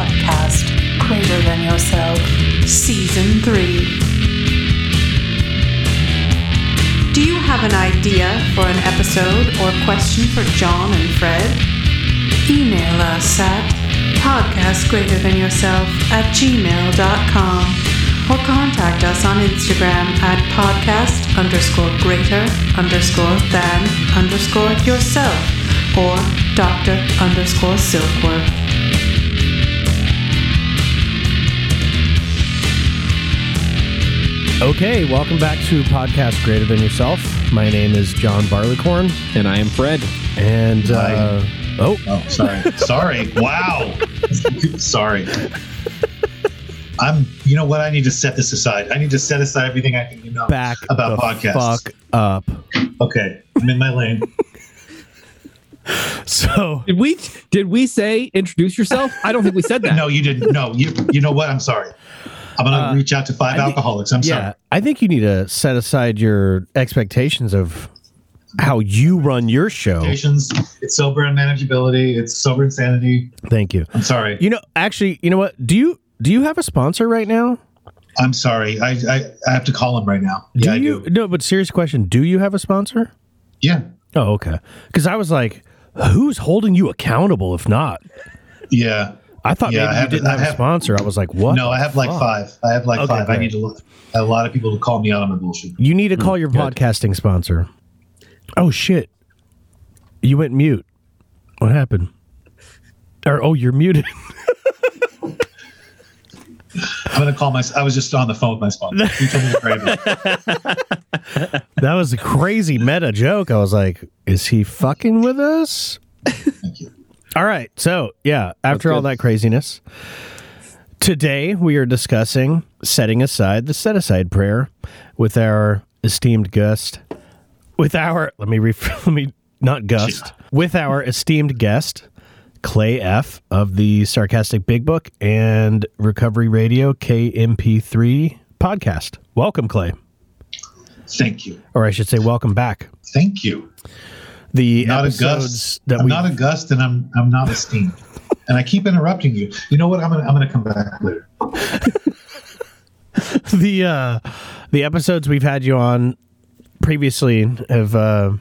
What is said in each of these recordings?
podcast, Greater Than Yourself, Season 3. Do you have an idea for an episode or question for John and Fred? Email us at podcastgreaterthanyourself at gmail.com or contact us on Instagram at podcast underscore greater underscore than underscore yourself or Dr. underscore Silkworth. Okay, welcome back to Podcast Greater Than Yourself. My name is John Barleycorn, And I am Fred. and uh, oh, Oh, sorry. sorry. Wow. sorry. I'm. You know what? I need to set this aside. I need to set aside everything I can you know back about the podcasts. Fuck up. Okay, I'm in my lane. So Did we did we say introduce yourself? I don't think we said that. No, you didn't. No, you. You know what? I'm sorry. I'm gonna Uh, reach out to five I alcoholics. I'm sorry. yeah, I think you need to set aside your expectations of how you run your show. sorry. It's sober and manageability. It's sober insanity. Thank you. I'm sorry. You know, actually, you know what? Do you do you have a sponsor right now? I'm sorry. I I, I have to call him right now. Do yeah, you? I do. No, but serious question. Do you have a sponsor? Yeah. Oh, okay. Because I was like, who's holding you accountable if not? Yeah. I thought Yeah, maybe I you didn't I have, a sponsor. I was like, what? No, I have like fuck? five. I have like Okay, five. I need to look. A lot of people to call me out on my bullshit. You need to call your mm, good. podcasting sponsor. Oh shit! You went mute. What happened? Or oh, you're muted. I'm gonna call my. I was just on the phone with my sponsor. He told me to that was a crazy meta joke. I was like, is he fucking with us? All right. So yeah, after all that craziness, today we are discussing setting aside the set aside prayer with our esteemed guest. With our let me ref- let me not gust with our esteemed guest. Clay F of the Sarcastic Big Book and Recovery Radio KMP3 podcast. Welcome, Clay. Thank you. Or I should say, welcome back. Thank you. The Not a episodes that I'm we not a gust, and I'm I'm not esteemed. and I keep interrupting you. You know what? I'm gonna I'm gonna come back later. the uh the episodes we've had you on previously have uh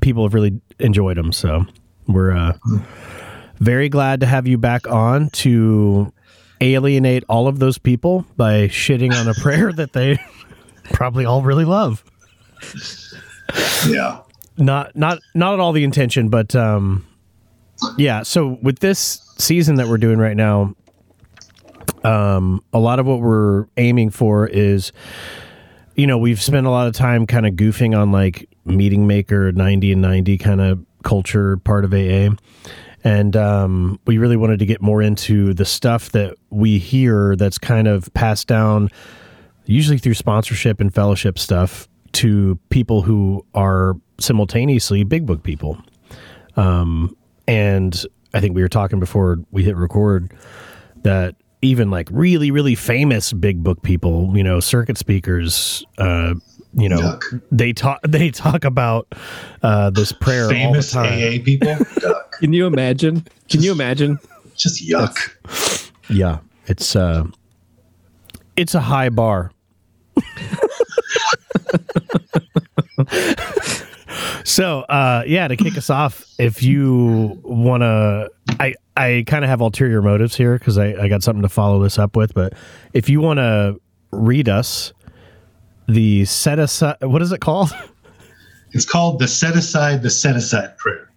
people have really enjoyed them so we're uh very glad to have you back on to alienate all of those people by shitting on a prayer that they probably all really love Yeah. Not not not at all the intention but um yeah so with this season that we're doing right now um a lot of what we're aiming for is you know we've spent a lot of time kind of goofing on like meeting maker 90 and 90 kind of culture part of aa and um, we really wanted to get more into the stuff that we hear that's kind of passed down usually through sponsorship and fellowship stuff to people who are simultaneously big book people. Um, and I think we were talking before we hit record that even like really, really famous big book people, you know, circuit speakers, uh, you know, Yuck. they talk they talk about uh, this prayer Famous all the time. AA people. Yuck. Can you imagine? Can you imagine? Just yuck. Yeah, it's uh, it's a high bar. So uh, yeah, to kick us off, if you want to, I I kind of have ulterior motives here because I, I got something to follow this up with. But if you want to read us the set aside, what is it called? It's called the set aside the set aside prayer.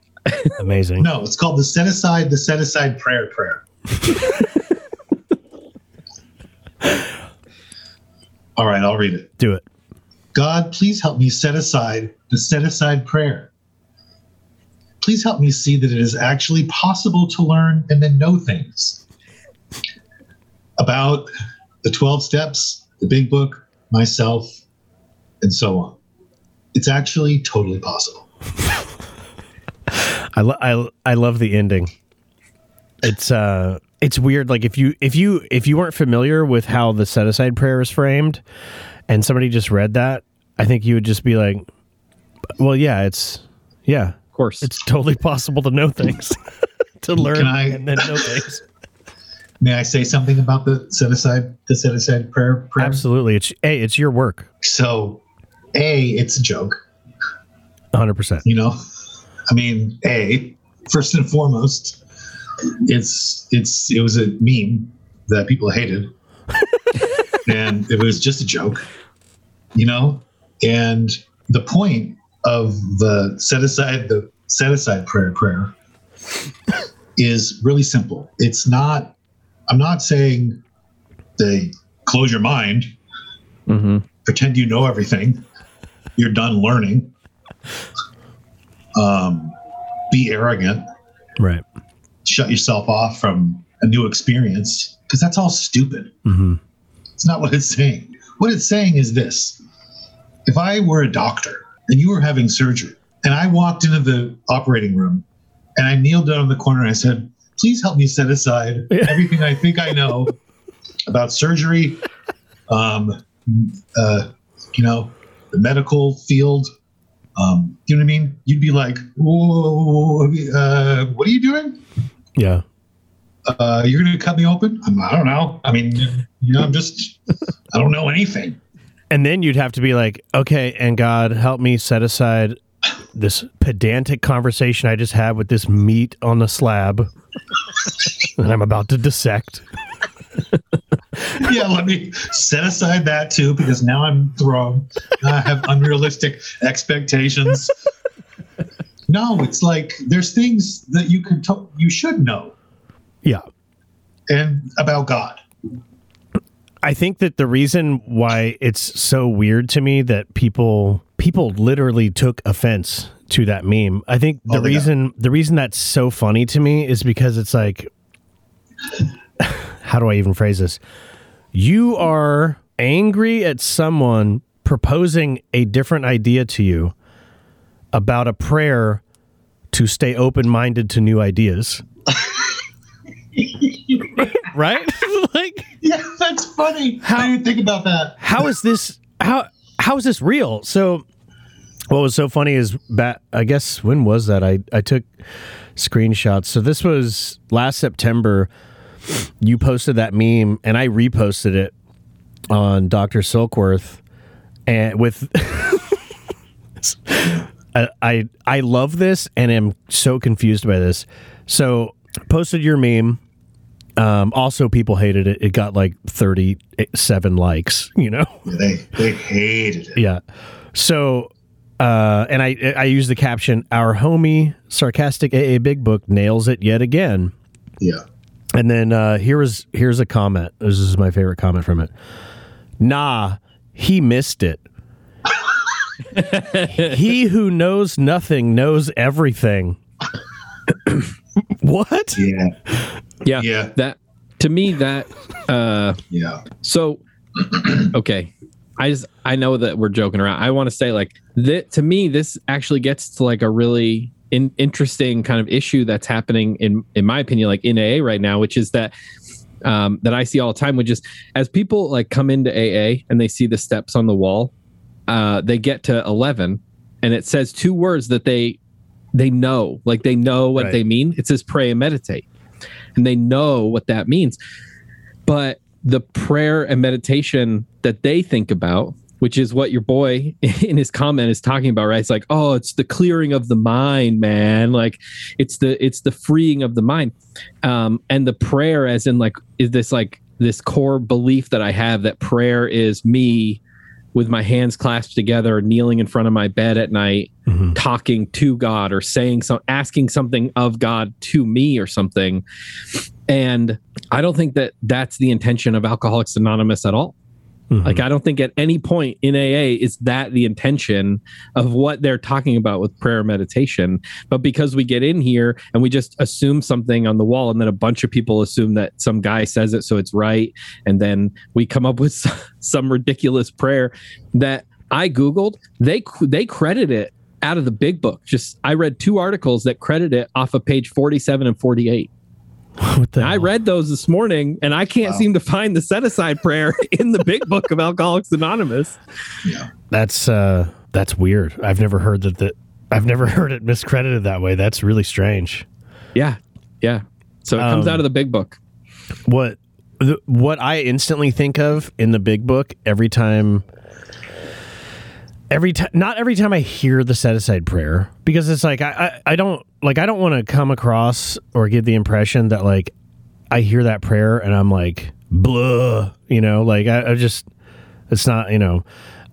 Amazing. No, it's called the set aside the set aside prayer prayer. All right, I'll read it. Do it. God, please help me set aside the set aside prayer. Please help me see that it is actually possible to learn and then know things about the 12 steps, the big book, myself, and so on. It's actually totally possible. I, lo- I, I love the ending. It's uh it's weird like if you if you if you weren't familiar with how the set aside prayer is framed and somebody just read that, I think you would just be like well yeah, it's yeah, Of course. it's totally possible to know things. to learn Can I- and then know things. May I say something about the set aside the set aside prayer? prayer? Absolutely. It's hey, it's your work. So, a it's a joke. 100%. You know, I mean, a first and foremost, it's it's it was a meme that people hated, and it was just a joke. You know, and the point of the set aside the set aside prayer prayer is really simple. It's not. I'm not saying they close your mind, Mm-hmm. pretend you know everything. You're done learning. Um, be arrogant. Right. Shut yourself off from a new experience because that's all stupid. hmm It's not what it's saying. What it's saying is this if I were a doctor and you were having surgery and I walked into the operating room and I kneeled down in the corner and I said, please help me set aside everything I think I know about surgery, um, uh, you know, the medical field. Um, you know what I mean? You'd be like, Whoa, uh, what are you doing? Yeah. Uh, you're going to cut me open? I'm, I don't know. I mean, you know, I'm just, I don't know anything. And then you'd have to be like, okay, and God, help me set aside this pedantic conversation I just had with this meat on the slab that I'm about to dissect. Yeah, let me set aside that too, because now I'm thrown. I have unrealistic expectations. No, it's like there's things that you can, to- you should know, Yeah. and about God. I think that the reason why it's so weird to me that people people literally took offense to that meme. I think oh, the Oh, they got- reason the reason that's so funny to me is because it's like how do I even phrase this? You are angry at someone proposing a different idea to you about a prayer to stay open-minded to new ideas. right? like Yeah, that's funny. How- do you think about that? how is this how how is this real so what was so funny is back i guess when was that i i took screenshots so this was last september you posted that meme and i reposted it on dr silkworth and with I, I i love this and am so confused by this so posted your meme um, also people hated it it got like 37 likes you know they they hated it. yeah. So, uh, and I I use the caption: "Our homie sarcastic AA Big Book nails it yet again." Yeah. And then uh, here was here's a comment. This is my favorite comment from it. Nah, he missed it. he who knows nothing knows everything. what? Yeah. Yeah. Yeah. That to me that uh Yeah. so okay. I just I know that we're joking around. I want to say like that to me this actually gets to like a really in, interesting kind of issue that's happening in in my opinion like in AA right now which is that um that I see all the time which is as people like come into AA and they see the steps on the wall uh they get to 11 and it says two words that they they know like they know what Right. they mean. It says pray and meditate and they know what that means. But the prayer and meditation that they think about which is what your boy in his comment is talking about right? It's like oh it's the clearing of the mind man. Like it's the it's the freeing of the mind. Um and the prayer as in like is this like this core belief that i have that prayer is me with my hands clasped together kneeling in front of my bed at night Mhm. talking to God or saying some asking something of God to me or something. And I don't think that that's the intention of Alcoholics Anonymous at all. Mhm. Like I don't think at any point in AA is that the intention of what they're talking about with prayer meditation. But because we get in here and we just assume something on the wall, and then a bunch of people assume that some guy says it, so it's right, and then we come up with some ridiculous prayer that I googled. They they credit it out of the big book. Just I read two articles that credit it off of page forty seven and forty eight. what the I hell? read those this morning, and I can't Wow. seem to find the set aside prayer in the big book of Alcoholics Anonymous. Yeah. That's uh that's weird. I've never heard that that I've never heard it miscredited that way. That's really strange. Yeah, yeah. So it comes Um, out of the big book. what the, what I instantly think of in the big book every time every time not every time I hear the set aside prayer because it's like I, I, I don't like I don't want to come across or give the impression that like I hear that prayer and I'm like blah you know like I, I just it's not you know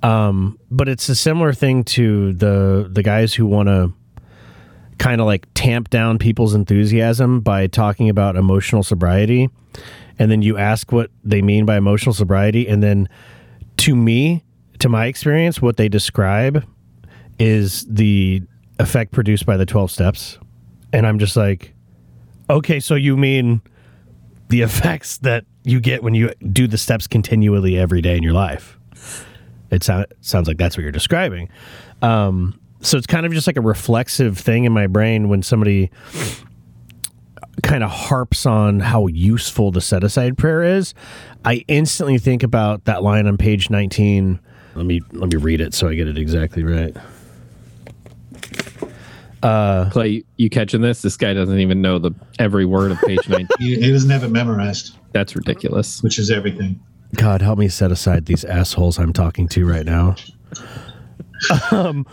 um but it's a similar thing to the the guys who want to kind of like tamp down people's enthusiasm by talking about emotional sobriety and then you ask what they mean by emotional sobriety and then to me to my experience what they describe is the effect produced by the 12 steps. And i'm just like okay so you mean the effects that you get when you do the steps continually every day in your life. It sound, sounds like that's what you're describing. Um, so it's kind of just like a reflexive thing in my brain when somebody kind of harps on how useful the set aside prayer is, I instantly think about that line on page 19. Let me let me read it so I get it exactly right. Clay, you catching this? This guy doesn't even know the every word of page 19. He, he doesn't have it memorized, That's ridiculous. which is everything. God help me set aside these assholes I'm talking to right now. Um,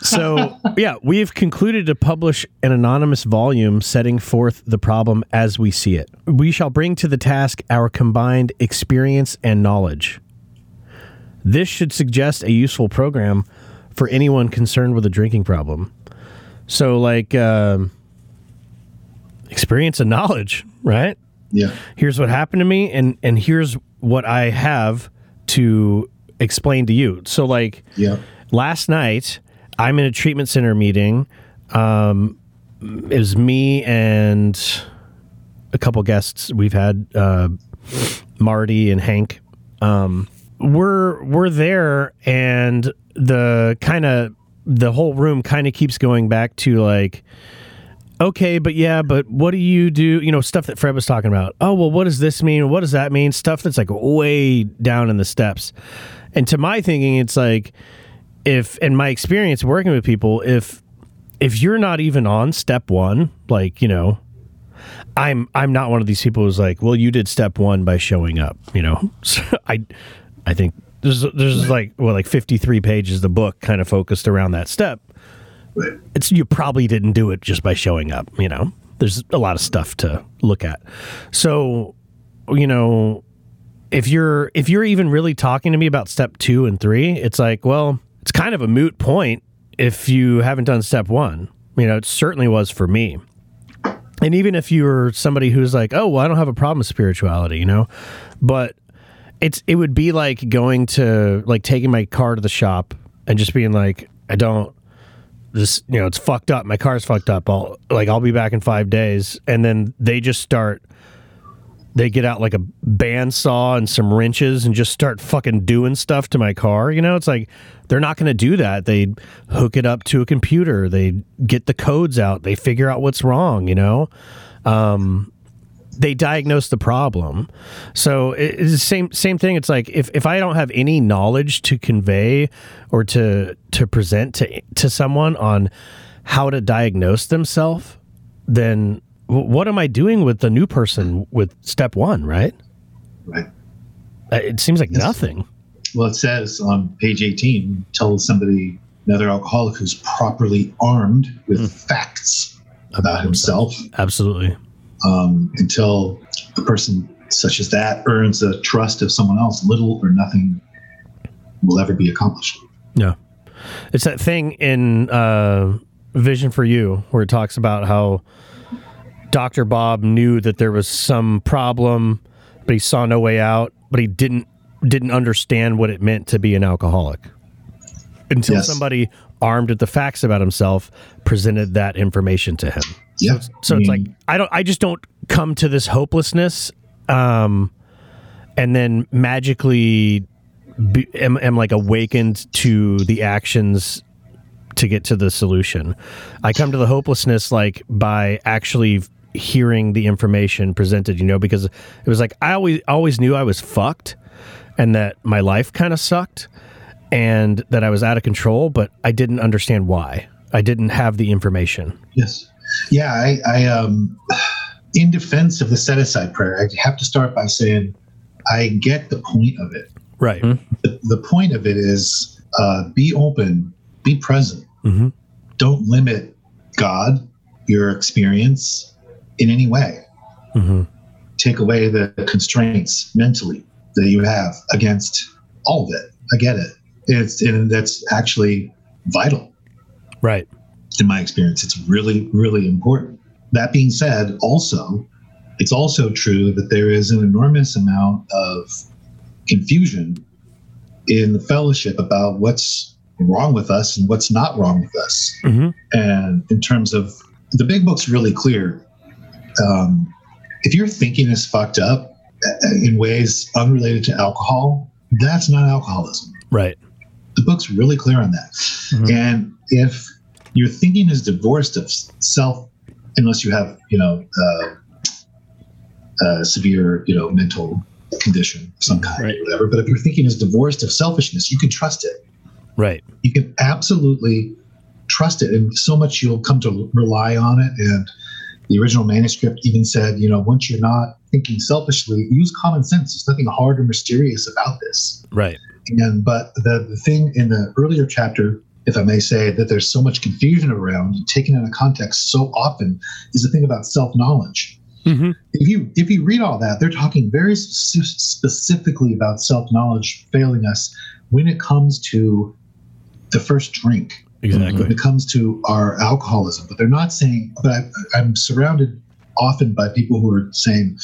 so yeah, we've concluded to publish an anonymous volume setting forth the problem as we see it. We shall bring to the task our combined experience and knowledge. This should suggest a useful program for anyone concerned with a drinking problem. So, like, um, experience and knowledge, right? Yeah. here's what happened to me and and here's what I have to explain to you. So like Yeah. last night I'm in a treatment center meeting. Um it was me and a couple guests we've had uh Marty and Hank. Um we're we're there and the kind of the whole room kind of keeps going back to like okay, but yeah, but what do you do? You know, stuff that Fred was talking about. Oh, well, what does this mean? What does that mean? Stuff that's like way down in the steps. And to my thinking, it's like if in my experience working with people, if if you're not even on step one, like, you know, I'm I'm not one of these people who's like, well, you did step one by showing up, you know. So I I think there's there's like well like 53 pages of the book kind of focused around that step. It's you probably didn't do it just by showing up you know? There's a lot of stuff to look at. So you know if you're if you're even really talking to me about step 2 and 3 it's like well it's kind of a moot point if you haven't done step 1 you know it certainly was for me. And even if you're somebody who's like oh well I don't have a problem with spirituality you know? But it's it would be like going to like taking my car to the shop and just being like I don't this you know it's fucked up. My car's fucked up. I'll like i'll be back in five days. And then they just start they get out like a bandsaw and some wrenches and just start fucking doing stuff to my car you know? It's like they're not going to do that. They hook it up to a computer. They get the codes out. They figure out what's wrong you know? Um they diagnose the problem. So it's the same same thing. It's like if, if I don't have any knowledge to convey or to to present to to someone on how to diagnose themselves, then what am I doing with the new person with step one? Right? Right. It seems like nothing. Well, it says on page 18, tell somebody, another alcoholic who's properly armed with hmm. facts about himself Absolutely. Um, until a person such as that earns the trust of someone else, little or nothing will ever be accomplished. Yeah. It's that thing in uh, Vision for You where it talks about how Dr. Bob knew that there was some problem, but he saw no way out, but he didn't didn't understand what it meant to be an alcoholic. Until Yes. somebody armed with the facts about himself presented that information to him. Yeah. So I it's like I don't I just don't come to this hopelessness um and then magically be, am, am like awakened to the actions to get to the solution. I come to the hopelessness like by actually hearing the information presented, you know, because it was like I always always knew I was fucked and that my life kind of sucked and that I was out of control, but I didn't understand why. I didn't have the information. Yes. Yeah. I, I, um, in defense of the set aside prayer, I have to start by saying I get the point of it. Right. The, the point of it is uh, be open, be present. hmm Don't limit God, your experience in any way. hmm Take away the constraints mentally that you have against all of it. I get it. It's and that's actually vital Right. in my experience. It's really, really important. That being said, also, it's also true that there is an enormous amount of confusion in the fellowship about what's wrong with us and what's not wrong with us. hmm And in terms of the big book's really clear. Um, if your thinking is fucked up uh, in ways unrelated to alcohol, that's not alcoholism Right. The book's really clear on that. Mhm. And if your thinking is divorced of self, unless you have, you know, uh, uh, severe, you know, mental condition of some kind Right. or whatever, but if your thinking is divorced of selfishness, you can trust it. Right. You can absolutely trust it, and so much you'll come to rely on it. And the original manuscript even said, you know, once you're not thinking selfishly, use common sense. There's nothing hard or mysterious about this. Right. And but the, the thing in the earlier chapter, if I may say, that there's so much confusion around and taken out of context so often is the thing about self-knowledge. hmm If you if you read all that, they're talking very specifically about self-knowledge failing us when it comes to the first drink, Exactly. when it comes to our alcoholism. But they're not saying. But I, I'm surrounded often by people who are saying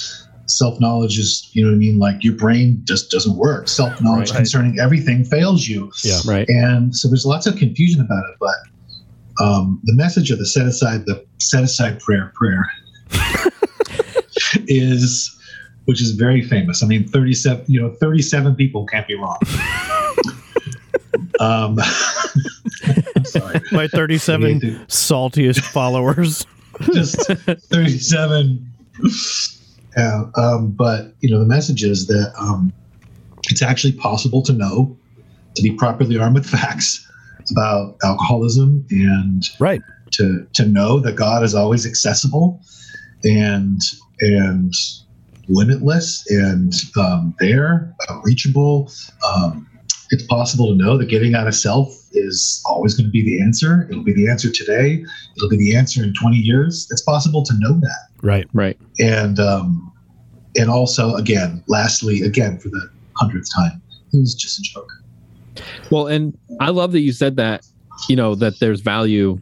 self-knowledge is, you know what I mean, like your brain just doesn't work. Self-knowledge Right. concerning everything fails you. Yeah. Right. And so there's lots of confusion about it, but um, the message of the set aside, the set aside prayer, prayer is, which is very famous. I mean, 37, you know, 37 people can't be wrong. um, sorry. My 37 saltiest followers. Just 37. Yeah. Um, but, you know, the message is that um, it's actually possible to know, to be properly armed with facts about alcoholism and Right. to to know that God is always accessible and and limitless and um, there, uh, reachable. Um, it's possible to know that getting out of self is always going to be the answer. It'll be the answer today. It'll be the answer in 20 years. It's possible to know that. Right. Right. And um, and also, again, lastly, again for the hundredth time, it was just a joke. Well, and I love that you said that, you know, that there's value.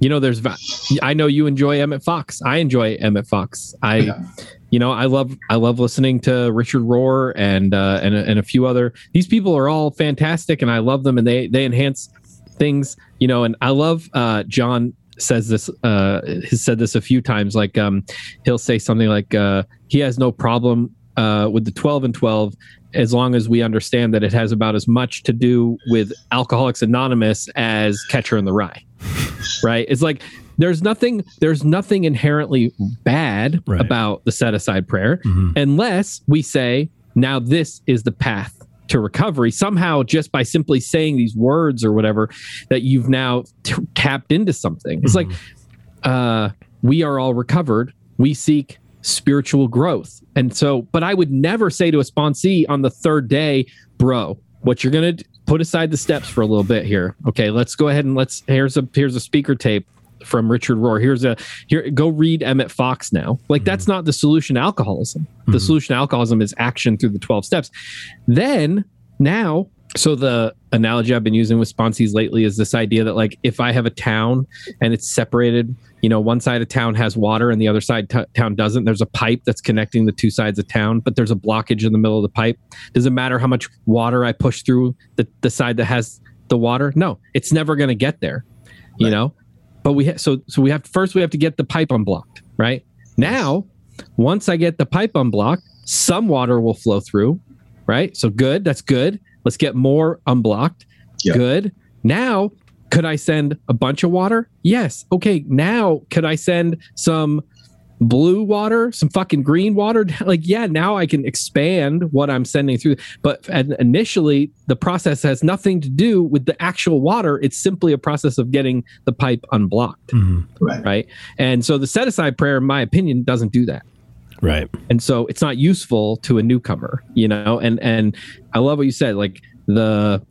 You know, there's, va- I know you enjoy Emmett Fox. I enjoy Emmett Fox. I, Yeah. You know, I love, I love listening to Richard Rohr and, uh, and, and a few other, these people are all fantastic and I love them and they, they enhance things, you know, and I love, uh, John says this, uh, has said this a few times. Like, um, he'll say something like, uh, he has no problem, uh, with the 12 and 12 as long as we understand that it has about as much to do with Alcoholics Anonymous as Catcher in the Rye. Right? It's like there's nothing there's nothing inherently bad Right. about the set aside prayer Mhm. unless we say now this is the path to recovery somehow just by simply saying these words or whatever that you've now t- tapped into something. It's like uh, we are all recovered. We seek spiritual growth. And so, but I would never say to a sponsee on the third day, bro, what you're going to put aside the steps for a little bit here. Okay, let's go ahead and let's, here's a, here's a speaker tape from Richard Rohr. Here's a, here, go read Emmett Fox now. Like that's not the solution to alcoholism. The Mhm. solution to alcoholism is action through the 12 steps. Then now, so the analogy I've been using with sponsees lately is this idea that like if I have a town and it's separated, you know, one side of town has water and the other side t- town doesn't. There's a pipe that's connecting the two sides of town, but there's a blockage in the middle of the pipe. Does it matter how much water I push through the, the side that has the water? No, it's never going to get there, you Right. know. But we ha- so so we have first we have to get the pipe unblocked, right? Now, once I get the pipe unblocked, some water will flow through, right? So good, that's good. Let's get more unblocked. Yeah. Good. Now, could I send a bunch of water? Yes. Okay. Now, could I send some blue water, some fucking green water. Like, yeah, now I can expand what I'm sending through. But initially, the process has nothing to do with the actual water. It's simply a process of getting the pipe unblocked. Mm-hmm. Right. Right. And so the set aside prayer, in my opinion, doesn't do that. Right. And so it's not useful to a newcomer, you know? And and I love what you said, like the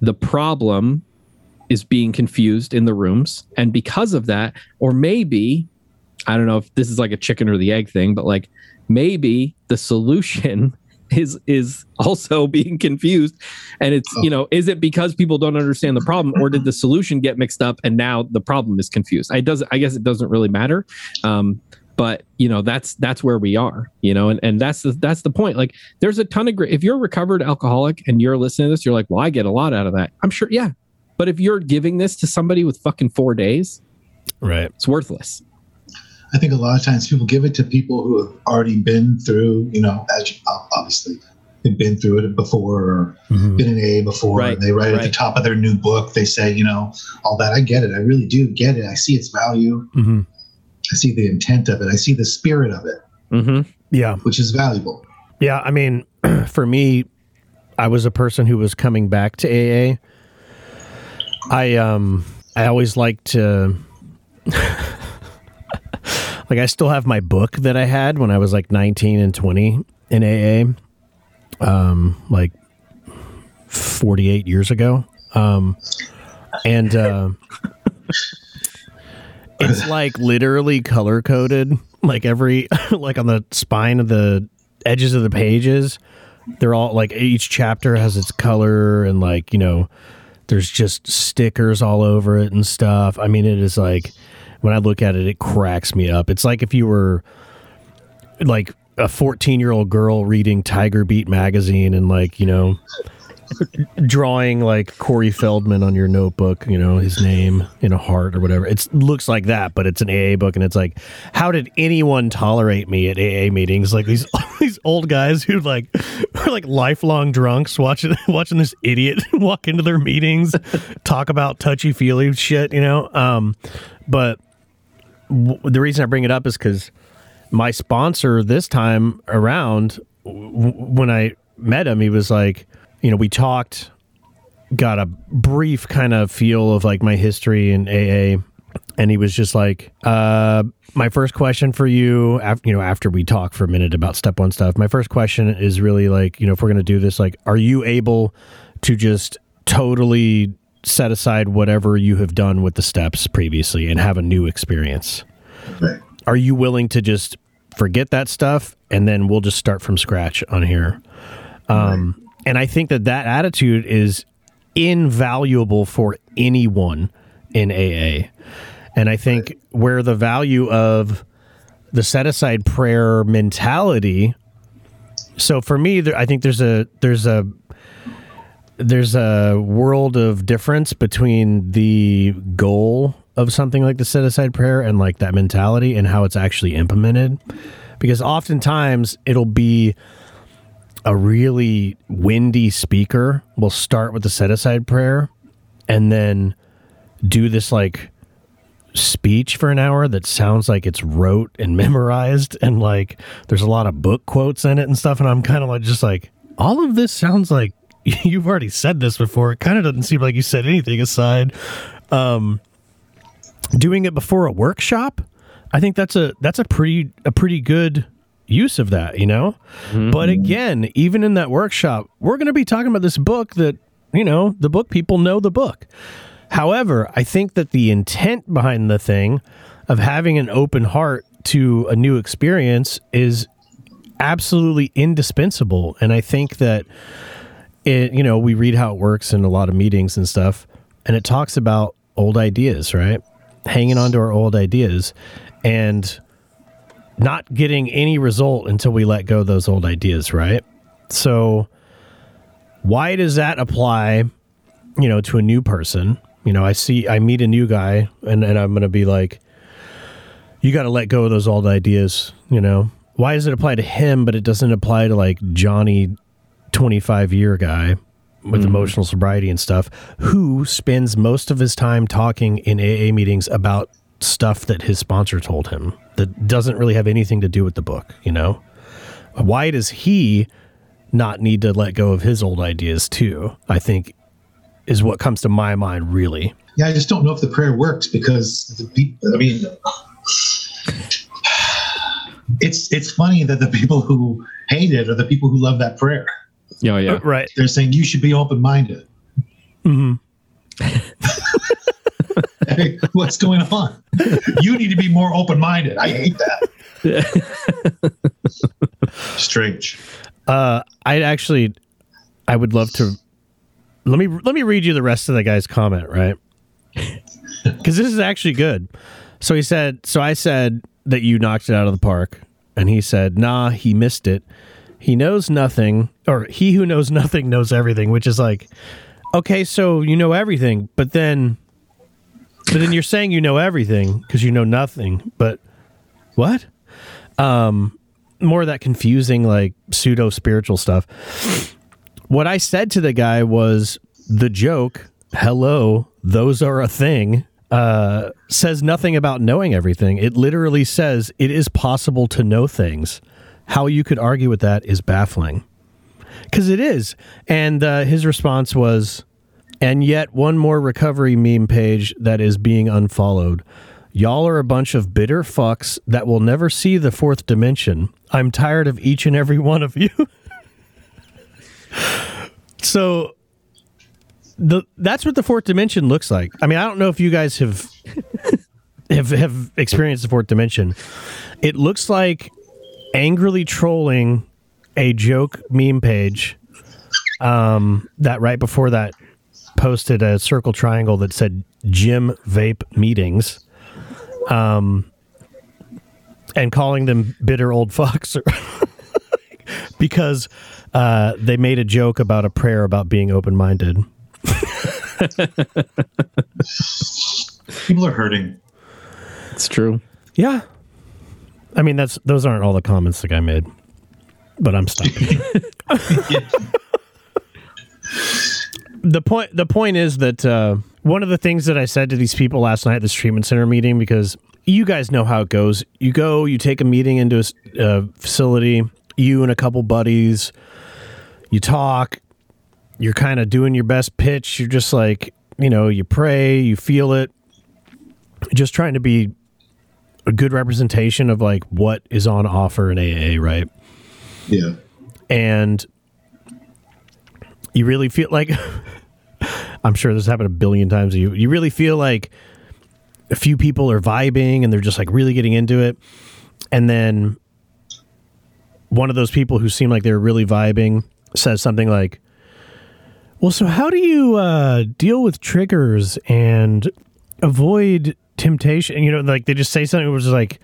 the problem is being confused in the rooms. And because of that, or maybe, I don't know if this is like a chicken or the egg thing, but like maybe the solution is is also being confused. And it's you know is it because people don't understand the problem or did the solution get mixed up and now the problem is confused? I does i guess it doesn't really matter. Um but you know that's that's where we are you know and, and that's the that's the point. Like there's a ton of great if you're a recovered alcoholic and you're listening to this you're like well i get a lot out of that. I'm sure yeah. But if you're giving this to somebody with fucking four days Right. it's worthless I think a lot of times people give it to people who have already been through, you know, as you, obviously they've been through it before or Mhm. been in AA before. Right, and they write at the top of their new book, they say, you know, all that. I get it. I really do get it. I see its value. Mm-hmm. I see the intent of it. I see the spirit of it, mm-hmm. Yeah. which is valuable. Yeah. I mean, for me, I was a person who was coming back to AA. I um I always like to like I still have my book that I had when I was like 19 and 20 in AA. Um like 48 years ago. Um and uh it's like literally color coded like every like on the spine of the edges of the pages they're all like each chapter has its color and like you know there's just stickers all over it and stuff i mean it is like when i look at it it cracks me up it's like if you were like a 14 year old girl reading tiger beat magazine and like you know drawing like Corey Feldman on your notebook, you know, his name in a heart or whatever. It looks like that, but it's an AA book and it's like, how did anyone tolerate me at AA meetings? Like these these old guys who like are like lifelong drunks watching watching this idiot walk into their meetings, talk about touchy feely shit, you know? Um but w- the reason I bring it up is cuz my sponsor this time around w- when I met him, he was like, you know, we talked, got a brief kind of feel of like my history in AA, and he was just like, uh, my first question for you, after, you know, after we talk for a minute about step one stuff, my first question is really like, you know, if we're going to do this, like, are you able to just totally set aside whatever you have done with the steps previously and have a new experience? Right. are you willing to just forget that stuff and then we'll just start from scratch on here um, and i think that that attitude is invaluable for anyone in aa and i think where the value of the set aside prayer mentality so for me there, i think there's a there's a there's a world of difference between the goal of something like the set aside prayer and like that mentality and how it's actually implemented. Because oftentimes it'll be a really windy speaker will start with the set aside prayer and then do this like speech for an hour that sounds like it's rote and memorized and like there's a lot of book quotes in it and stuff and I'm kind of like just like all of this sounds like you've already said this before it kind of doesn't seem like you said anything aside um doing it before a workshop I think that's a that's a pretty a pretty good use of that, you know? But again, even in that workshop, we're going to be talking about this book that, you know, the book people know the book. However, I think that the intent behind the thing of having an open heart to a new experience is absolutely indispensable. And I think that it, you know, we read how it works in a lot of meetings and stuff, and it talks about old ideas, right? Hanging on to our old ideas and not getting any result until we let go those old ideas, right? So why does that apply, you know, to a new person? You know, I see I meet a new guy and, and I'm gonna be like, you gotta let go of those old ideas, you know. Why does it apply to him, but it doesn't apply to like Johnny 25 year guy with mm. emotional sobriety and stuff who spends most of his time talking in AA meetings about stuff that his sponsor told him. that doesn't really have anything to do with the book, you know? Why does he not need to let go of his old ideas too? I think is what comes to my mind really. Yeah, I just don't know if the prayer works because the people. I mean, it's it's funny that the people who hate it are the people who love that prayer. Yeah, yeah. Right. They're saying you should be open minded. hmm Hey, what's going on? You need to be more open minded. I hate that. Strange. Uh, I actually, I would love to. Let me let me read you the rest of the guy's comment, right? Because this is actually good. So he said. So I said that you knocked it out of the park, and he said, "Nah, he missed it. He knows nothing, or he who knows nothing knows everything." Which is like, okay, so you know everything, but then, but then you're saying you know everything because you know nothing. But what? Um, more of that confusing like pseudo spiritual stuff. What I said to the guy was the joke, hello, those are a thing, uh, says nothing about knowing everything. It literally says it is possible to know things. How you could argue with that is baffling. Because it is. And uh, his response was, and yet one more recovery meme page that is being unfollowed. Y'all are a bunch of bitter fucks that will never see the fourth dimension. I'm tired of each and every one of you. so the that's what the fourth dimension looks like. I mean, I don't know if you guys have have have experienced the fourth dimension. It looks like angrily trolling a joke meme page um that right before that posted a circle triangle that said gym vape meetings um and calling them bitter old fucks because uh, they made a joke about a prayer about being open-minded People are hurting. It's true. yeah i mean that's those aren't all the comments the guy made but i'm stopping the point the point is that uh, one of the things that I said to these people last night at this treatment center meeting because you guys know how it goes. You go, you take a meeting into a uh, facility, you and a couple buddies, you talk, you're kind of doing your best pitch. You're just like, you know, you pray, you feel it, just trying to be a good representation of like what is on offer in AA, right? Yeah. and you really feel like I'm sure this happened a billion times you. You really feel like a few people are vibing and they're just like really getting into it. And then one of those people who seem like they're really vibing says something like, Well, so how do you uh, deal with triggers and avoid temptation? You know, like they just say something that was like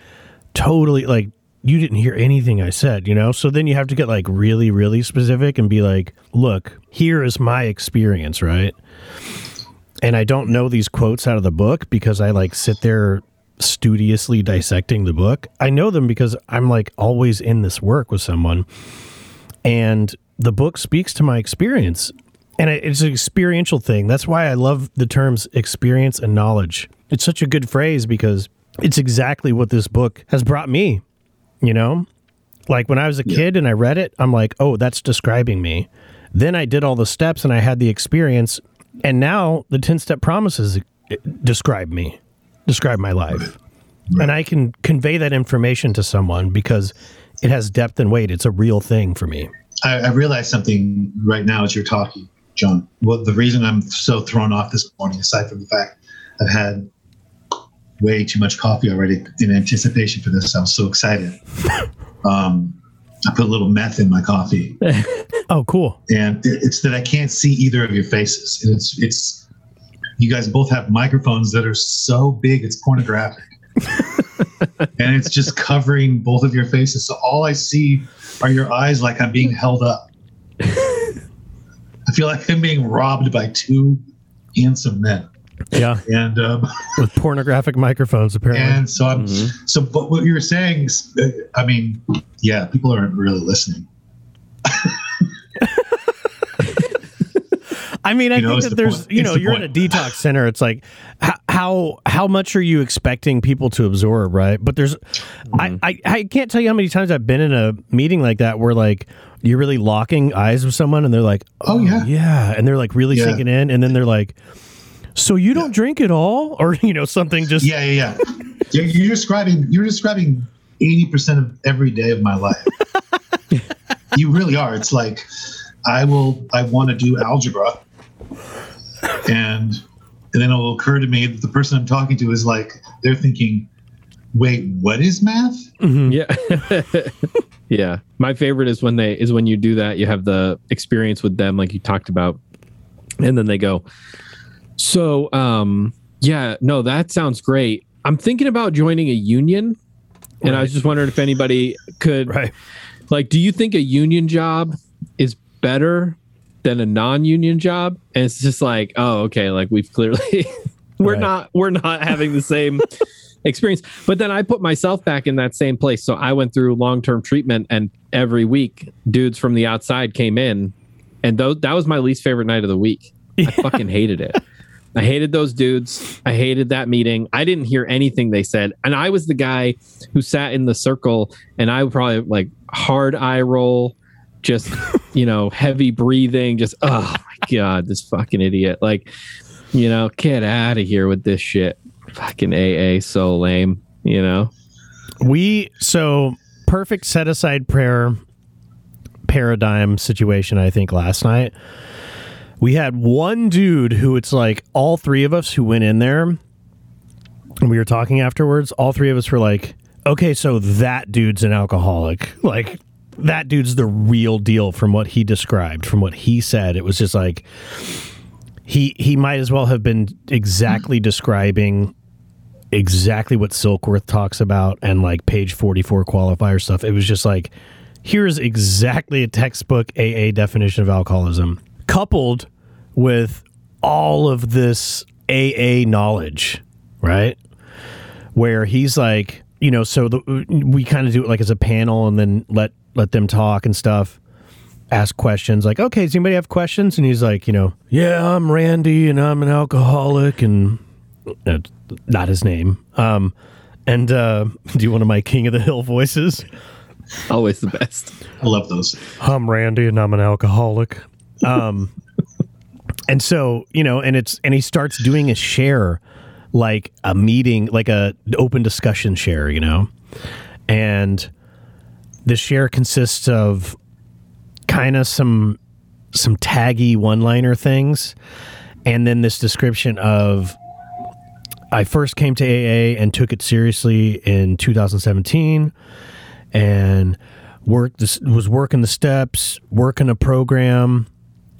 totally like you didn't hear anything I said, you know? So then you have to get like really, really specific and be like, look, here is my experience, right? And I don't know these quotes out of the book because I like sit there studiously dissecting the book. I know them because I'm like always in this work with someone. And the book speaks to my experience. And it's an experiential thing. That's why I love the terms experience and knowledge. It's such a good phrase because it's exactly what this book has brought me you know? Like when i was a kid and i read it i'm like oh that's describing me. Then i did all the steps and i had the experience and now the 10 step promises eh, describe me describe my life. And i can convey that information to someone because it has depth and weight. It's a real thing for me. I, I realized something right now as you're talking, John. Well, the reason I'm so thrown off this morning, aside from the fact I've had way too much coffee already in anticipation for this, I was so excited. Um, I put a little meth in my coffee, oh cool and it- it's that I can't see either of your faces. And it's it's you guys both have microphones that are so big it's pornographic. and it's just covering both of your faces. So all I see are your eyes like I'm being held up. I feel like I'm being robbed by two handsome men. Yeah And um, with pornographic microphones apparently and so I'm so but what you were saying is, uh, I mean, yeah, people aren't really listening. I mean, I You know, think it's that the there's, point. you It's know, the you're in a detox center. It's like, how, how how much are you expecting people to absorb, right? But there's, I, I I can't tell you how many times I've been in a meeting like that where like you're really locking eyes with someone and they're like, Oh, yeah. yeah, and they're like really Yeah. sinking in, and then they're like, so you don't drink at all, or you know something just Yeah, yeah, yeah. you're, you're describing you're describing eighty percent of every day of my life. you really are. It's like I will I want to do algebra, and and then it will occur to me that the person I'm talking to is like they're thinking, wait, what is math? Mm-hmm. Yeah. yeah. My favorite is when they is when you do that, you have the experience with them like you talked about. And then they go, So um yeah, no, that sounds great. I'm thinking about joining a union. And I was just wondering if anybody could right. like do you think a union job is better than a non-union job? And it's just like, oh, okay, like we've clearly we're Right. not we're not having the same experience. But then I put myself back in that same place. So I went through long-term treatment and every week dudes from the outside came in and those that was my least favorite night of the week. I fucking hated it. I hated those dudes. I hated that meeting. I didn't hear anything they said. And I was the guy who sat in the circle and I probably like hard eye roll, just, you know, heavy breathing, just, oh my God, this fucking idiot. Like, you know, get out of here with this shit. Fucking AA, so lame, you know? We so perfect set aside prayer paradigm situation. I think last night we had one dude who it's like all three of us who went in there and we were talking afterwards. All three of us were like, "Okay, so that dude's an alcoholic." Like that dude's the real deal from what he described, from what he said. It was just like he he might as well have been exactly mm. describing exactly what Silkworth talks about and like page 44 qualifier stuff. It was just like, here's exactly a textbook AA definition of alcoholism, coupled with all of this AA knowledge, right? Where he's like, you know, so the, we kind of do it like as a panel and then let let them talk and stuff. Ask questions like, okay, does anybody have questions? And he's like, you know, yeah, I'm Randy and I'm an alcoholic and uh, not his name. Um, and uh, do you want one of my King of the Hill voices. Always the best. I love those. I'm Randy and I'm an alcoholic. Um, and so you know, and it's and he starts doing a share, like a meeting, like a open discussion share, you know, and the share consists of kind of some some taggy one liner things, and then this description of I first came to AA and took it seriously in 2017 and worked this was working the steps, working a program,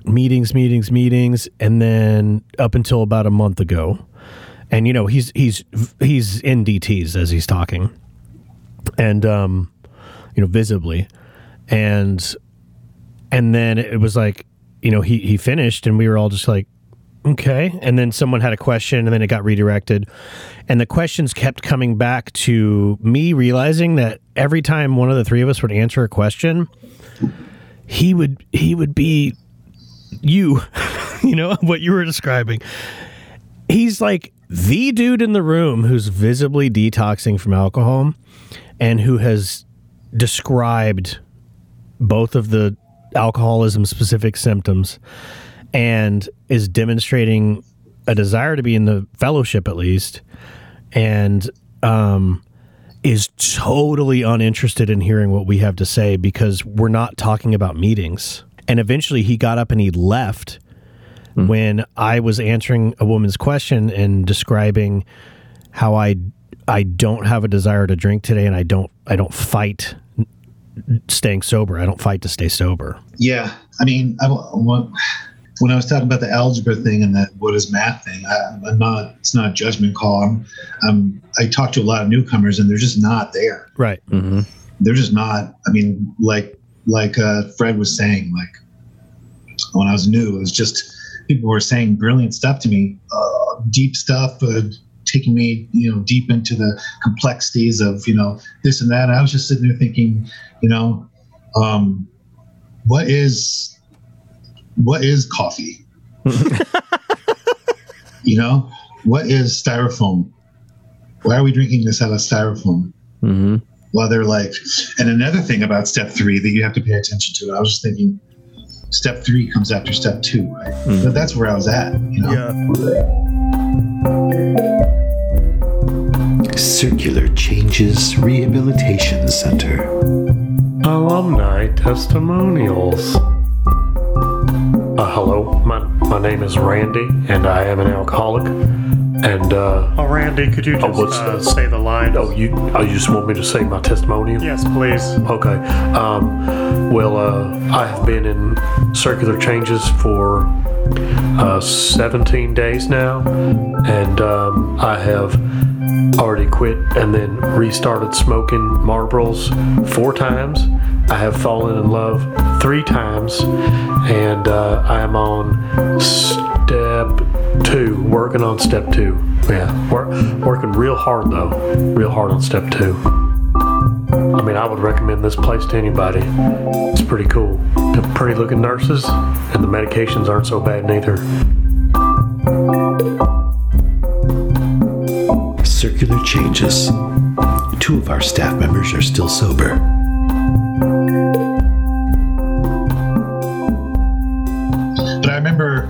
meetings, meetings, meetings, and then up until about a month ago. And you know, he's he's he's in DTs as he's talking. And um you know, visibly. And and then it was like, you know, he he finished and we were all just like Okay. And then someone had a question and then it got redirected. And the questions kept coming back to me realizing that every time one of the three of us would answer a question, he would he would be you, you know, what you were describing. He's like the dude in the room who's visibly detoxing from alcohol and who has described both of the alcoholism specific symptoms and is demonstrating a desire to be in the fellowship at least and um is totally uninterested in hearing what we have to say because we're not talking about meetings and eventually he got up and he left when i was answering a woman's question and describing how i i don't have a desire to drink today and i don't i don't fight staying sober i don't fight to stay sober Yeah, I mean, I, when when I was talking about the algebra thing and that what is math thing, I, I'm not. It's not a judgment call. I'm, I'm. I talk to a lot of newcomers and they're just not there. right Mm-hmm. They're just not. I mean, like like uh, Fred was saying, like when I was new, it was just people were saying brilliant stuff to me, uh, deep stuff. Uh, taking me you know deep into the complexities of you know this and that and i was just sitting there thinking you know um what is what is coffee you know what is styrofoam? Why are we drinking this out of styrofoam? hmm Well, they're like, and another thing about step three that you have to pay attention to. I was just thinking, step three comes after step two, right? Mhm. But that's where I was at. You know, Circular Changes Rehabilitation Center. Alumni testimonials. Uh, hello, my, my name is Randy, and I am an alcoholic. And, uh, Oh, Randy, could you Oh, just what's uh, say the line? oh, you, oh, you just want me to say my testimonial? Yes, please. Okay. Um, well, uh, I have been in circular changes for uh, 17 days now, and um, I have already quit and then restarted smoking Marlboros four times. I have fallen in love three times, and uh, I am on step two, working on step two. Yeah, wor- working real hard though, real hard on step two. I mean, I would recommend this place to anybody. It's pretty cool. Got pretty looking nurses, and the medications aren't so bad neither. Circular Changes. Two of our staff members are still sober. but I remember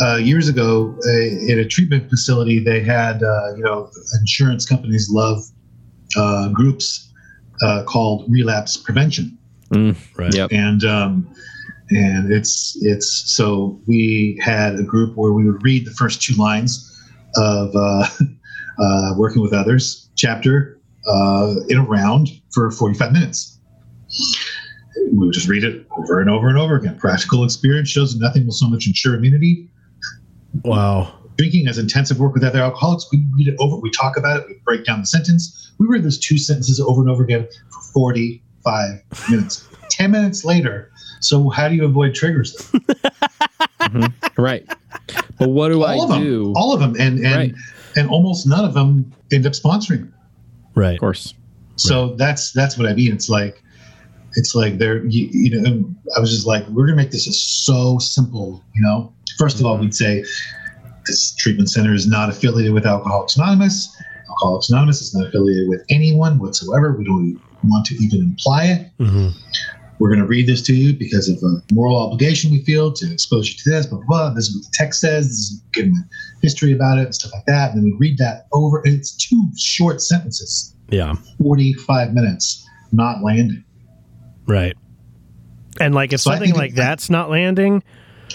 uh, years ago uh, in a treatment facility, they had, uh, you know, insurance companies love uh, groups uh, called relapse prevention. Right. Yep. and um, and it's it's so we had a group where we would read the first two lines of uh, uh, working with others chapter uh, in a round for 45 minutes we would just read it over and over and over again practical experience shows that nothing will so much ensure immunity Wow. drinking as intensive work with other alcoholics. We read it over, we talk about it, we break down the sentence. We read those two sentences over and over again for 45 minutes. 10 minutes later. So, how do you avoid triggers? Right. But what do all I of them. do? All of them. And, and, Right. And almost none of them end up sponsoring. Right. Of course. So that's that's what I mean. It's like it's like they're you, you know. I was just like, we're gonna make this a so simple. You know, first of all, we'd say this treatment center is not affiliated with Alcoholics Anonymous. Alcoholics Anonymous is not affiliated with anyone whatsoever. We don't want to even imply it. hmm We're going to read this to you because of a moral obligation we feel to expose you to this, blah, blah, blah. This is what the text says. This is giving the history about it and stuff like that. And then we read that over. It's two short sentences, Yeah. 45 minutes, not landing. Right. And like if So something like it- that's not landing,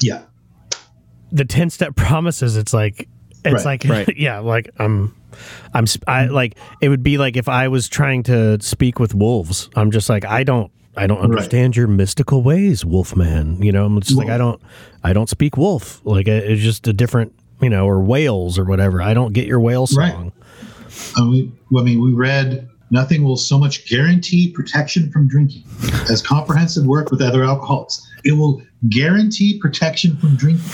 Yeah. the 10 step promises, it's like, it's Right, like, right. yeah, like I'm, I'm, sp- I like, it would be like if I was trying to speak with wolves. I'm just like, I don't, I don't understand your mystical ways, Wolfman. You know, I'm just like, I don't, I don't speak wolf. Like it's just a different, you know, or whales or whatever. I don't get your whale Right. song. And we, I mean, we read nothing will so much guarantee protection from drinking as comprehensive work with other alcoholics. It will guarantee protection from drinking.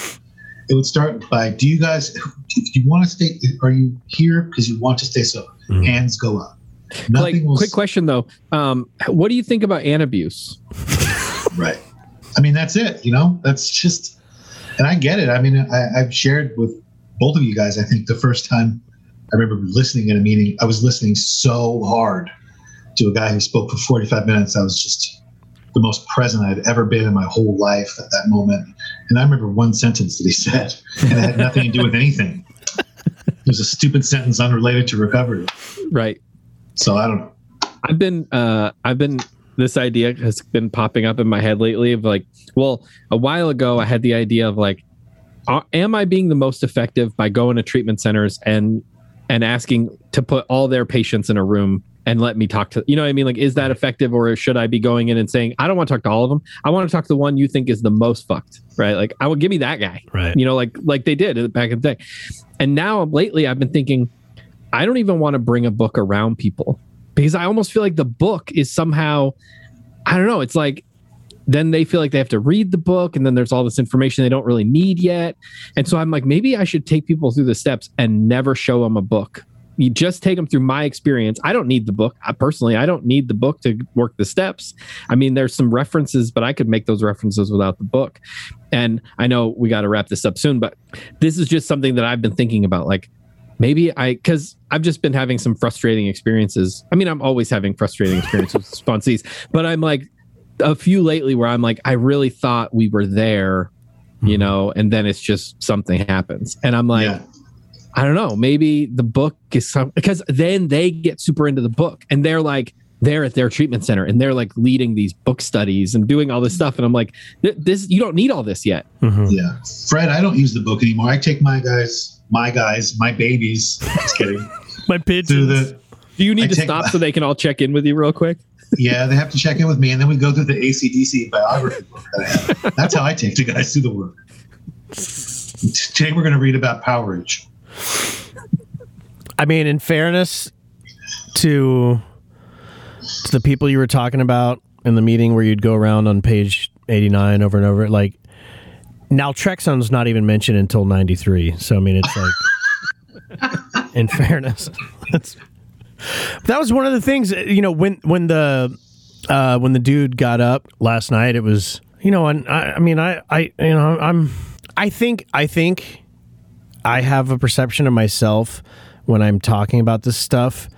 It would start by, do you guys, if you want to stay, are you here because you want to stay sober? Mhm. Hands go up. Like, Nothing will quick question though. Um, what do you think about an abuse? Right. I mean, that's it. You know, that's just, and I get it. I mean, I, I've shared with both of you guys. I think the first time I remember listening at a meeting, I was listening so hard to a guy who spoke for 45 minutes. I was just the most present I'd ever been in my whole life at that moment. And I remember one sentence that he said, and it had nothing to do with anything. It was a stupid sentence unrelated to recovery. Right. So I don't know. I've been uh I've been this idea has been popping up in my head lately of like, well, a while ago I had the idea of like am I being the most effective by going to treatment centers and and asking to put all their patients in a room and let me talk to you know what I mean? Like is that effective or should I be going in and saying I don't want to talk to all of them I want to talk to the one you think is the most fucked right? Like I would give me that guy Right. you know like like they did back in the day. And now lately i've been thinking i don't even want to bring a book around people because i almost feel like the book is somehow i don't know it's like then they feel like they have to read the book and then there's all this information they don't really need yet. And so i'm like maybe i should take people through the steps and never show them a book. You just take them through my experience. I don't need the book. I, personally i don't need the book to work the steps. I mean there's some references but i could make those references without the book. And i know we got to wrap this up soon but this is just something that I've been thinking about. Like, maybe I because I've just been having some frustrating experiences. I mean, I'm always having frustrating experiences with sponsees, but I'm like a few lately where I'm like, I really thought we were there, you know, and then it's just something happens, and I'm like. yeah. I don't know. Maybe the book is some because then they get super into the book and they're like they're at their treatment center and they're like leading these book studies and doing all this stuff and I'm like this you don't need all this yet. Mhm. Yeah. Fred, I don't use the book anymore. I take my guys, my guys, my babies. Just kidding. My through pigeons. the Do you need I to take stop my- so they can all check in with you real quick? yeah, they have to check in with me, and then we go through the ACDC biography book. That I have. That's how I take the guys through the work. Today we're going to read about Powerage. I mean, in fairness to to the people you were talking about in the meeting where you'd go around on page 89 over and over, like naltrexone's not even mentioned until 93. So, I mean, it's like, in fairness, that was one of the things, you know, when, when the, uh, when the dude got up last night, it was, you know, and I, I mean, I, I, you know, I'm, I think, I think I have a perception of myself when I'm talking about this stuff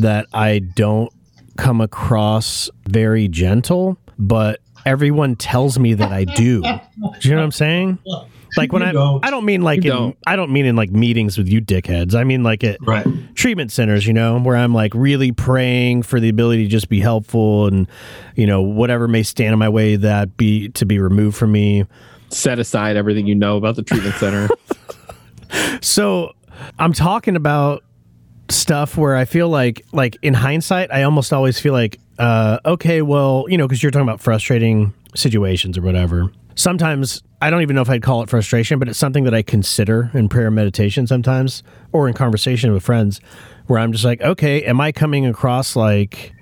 that I don't come across very gentle, but everyone tells me that I do. Do you know what I'm saying? Like when You I don't. I don't mean like in, don't. I don't mean in like meetings with you dickheads. I mean like at Right. treatment centers, you know, where I'm like really praying for the ability to just be helpful and you know whatever may stand in my way that be to be removed from me. Set aside everything you know about the treatment center. So I'm talking about stuff where I feel like, like in hindsight, I almost always feel like, uh, okay, well, you know, because you're talking about frustrating situations or whatever. Sometimes I don't even know if I'd call it frustration, but it's something that I consider in prayer and meditation sometimes, or in conversation with friends, where I'm just like, okay, am I coming across like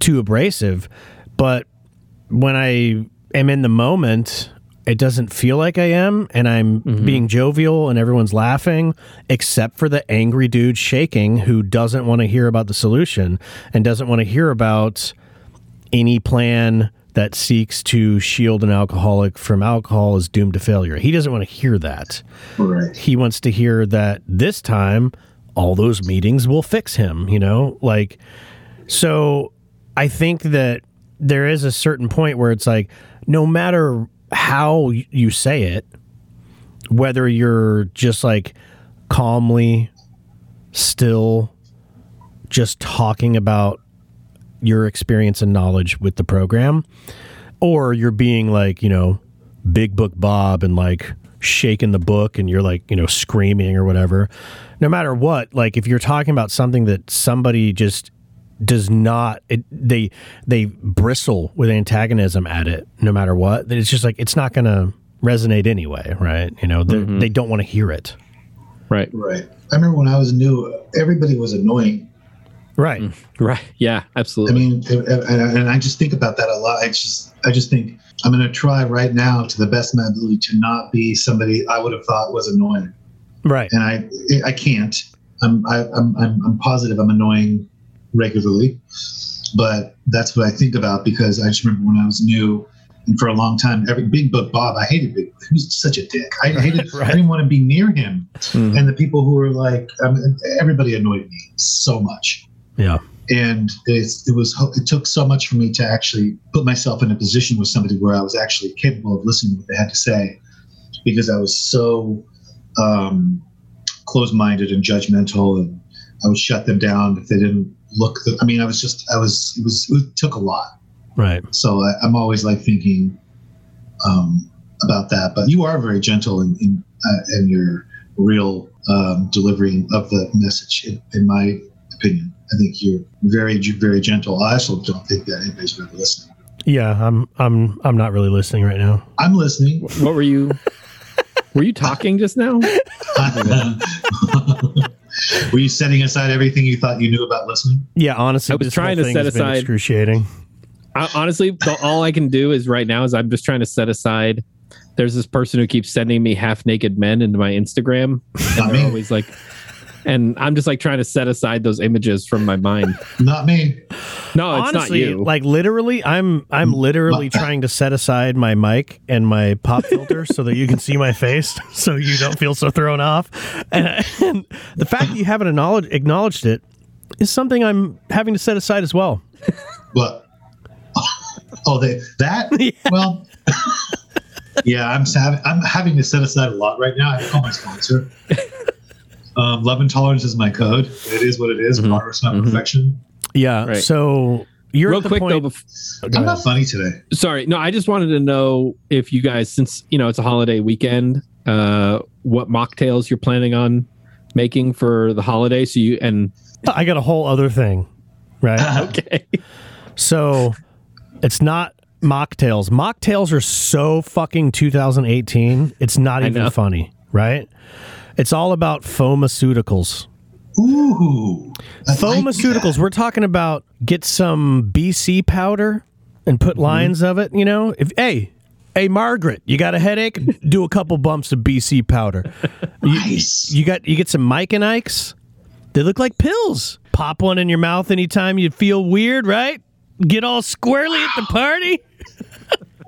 too abrasive? But when I am in the moment, it doesn't feel like I am, and I'm mm-hmm. being jovial and everyone's laughing, except for the angry dude shaking who doesn't want to hear about the solution and doesn't want to hear about any plan that seeks to shield an alcoholic from alcohol is doomed to failure. He doesn't want to hear that. Right. He wants to hear that this time all those meetings will fix him, you know? Like so I think that there is a certain point where it's like no matter how you say it, whether you're just like calmly still just talking about your experience and knowledge with the program or you're being like, you know, big book Bob and like shaking the book and you're like, you know, screaming or whatever. No matter what, like if you're talking about something that somebody just does not it, they they bristle with antagonism at it no matter what it's just like it's not going to resonate anyway right you know they mm-hmm. they don't want to hear it right. Right. I remember when I was new, everybody was annoying. right mm. Right. Yeah, absolutely I mean, and, and and I just think about that a lot. I just, I just think I'm going to try right now to the best of my ability to not be somebody I would have thought was annoying, right and I, I can't. I'm, I, I'm, I'm, I'm positive I'm annoying regularly, but that's what I think about because I just remember when I was new. And for a long time, every Big Book Bob, I hated Big. Book. He was such a dick. I hated. Right. I didn't want to be near him. Mhm. And the people who were like, I mean, everybody annoyed me so much yeah and it's, it was it took so much for me to actually put myself in a position with somebody where I was actually capable of listening to what they had to say because I was so um, closed-minded and judgmental and I would shut them down if they didn't look the, I mean I was just I was it was it took a lot. Right. So I, I'm always like thinking um, about that but you are very gentle in in, uh, in your real um, delivery of the message in, in my opinion. I think you're very very gentle. I also don't think that anybody's really listening. Yeah i'm i'm i'm not really listening right now. I'm listening. What were you? Were you talking just now? were you setting aside everything you thought you knew about listening yeah honestly I was trying to thing set has aside- excruciating I, honestly, the, all I can do is right now is I'm just trying to set aside. There's this person who keeps sending me half naked men into my Instagram, Not and me. they're always like, and I'm just like trying to set aside those images from my mind. Not me. No, it's Honestly, not you. like literally, I'm I'm mm. literally trying to set aside my mic and my pop filter so that you can see my face, so you don't feel so thrown off. And, and the fact that you haven't acknowledged, acknowledged it is something I'm having to set aside as well. What? Oh, they that? Well, yeah, I'm sa- I'm having to set aside a lot right now. I call my sponsor. Um, love and tolerance is my code. It is what it is. Progress, not perfection. Yeah. Right. So you're Real at the quick point. though, bef- I'm ahead. not funny today. sorry, no, I just wanted to know if you guys, since you know it's a holiday weekend, uh, what mocktails you're planning on making for the holiday. So you and I got a whole other thing, right? okay, So it's not mocktails. Mocktails are so fucking 2018. It's not even funny, right? It's all about pharmaceuticals. Ooh, I like Pharmaceuticals. that. We're talking about get some BC powder and put Mm-hmm. lines of it. You know, if hey, hey Margaret, you got a headache? Do a couple bumps of BC powder. Nice. You got you get some Mike and Ike's. They look like pills. Pop one in your mouth anytime you feel weird, right? Get all squirrely at the party.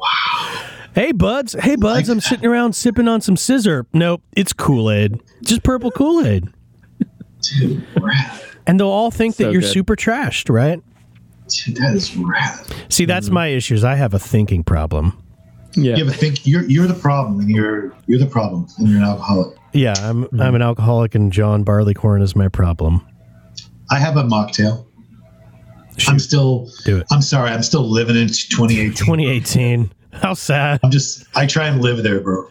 Wow. Hey buds, hey buds, I'm sitting around sipping on some sizzurp. Nope, it's Kool-Aid. Just purple Kool-Aid. Dude, rad. And they'll all think that you're good. super trashed, right? Dude, that is rad. See, that's my issues. I have a thinking problem. yeah, Yeah, but think you're you're the problem, and you're you're the problem, and you're an alcoholic. Yeah, I'm I'm an alcoholic and John Barleycorn is my problem. I have a mocktail. I'm still. do it. I'm sorry. I'm still living in 2018. 2018. How sad. I'm just. I try and live there, bro.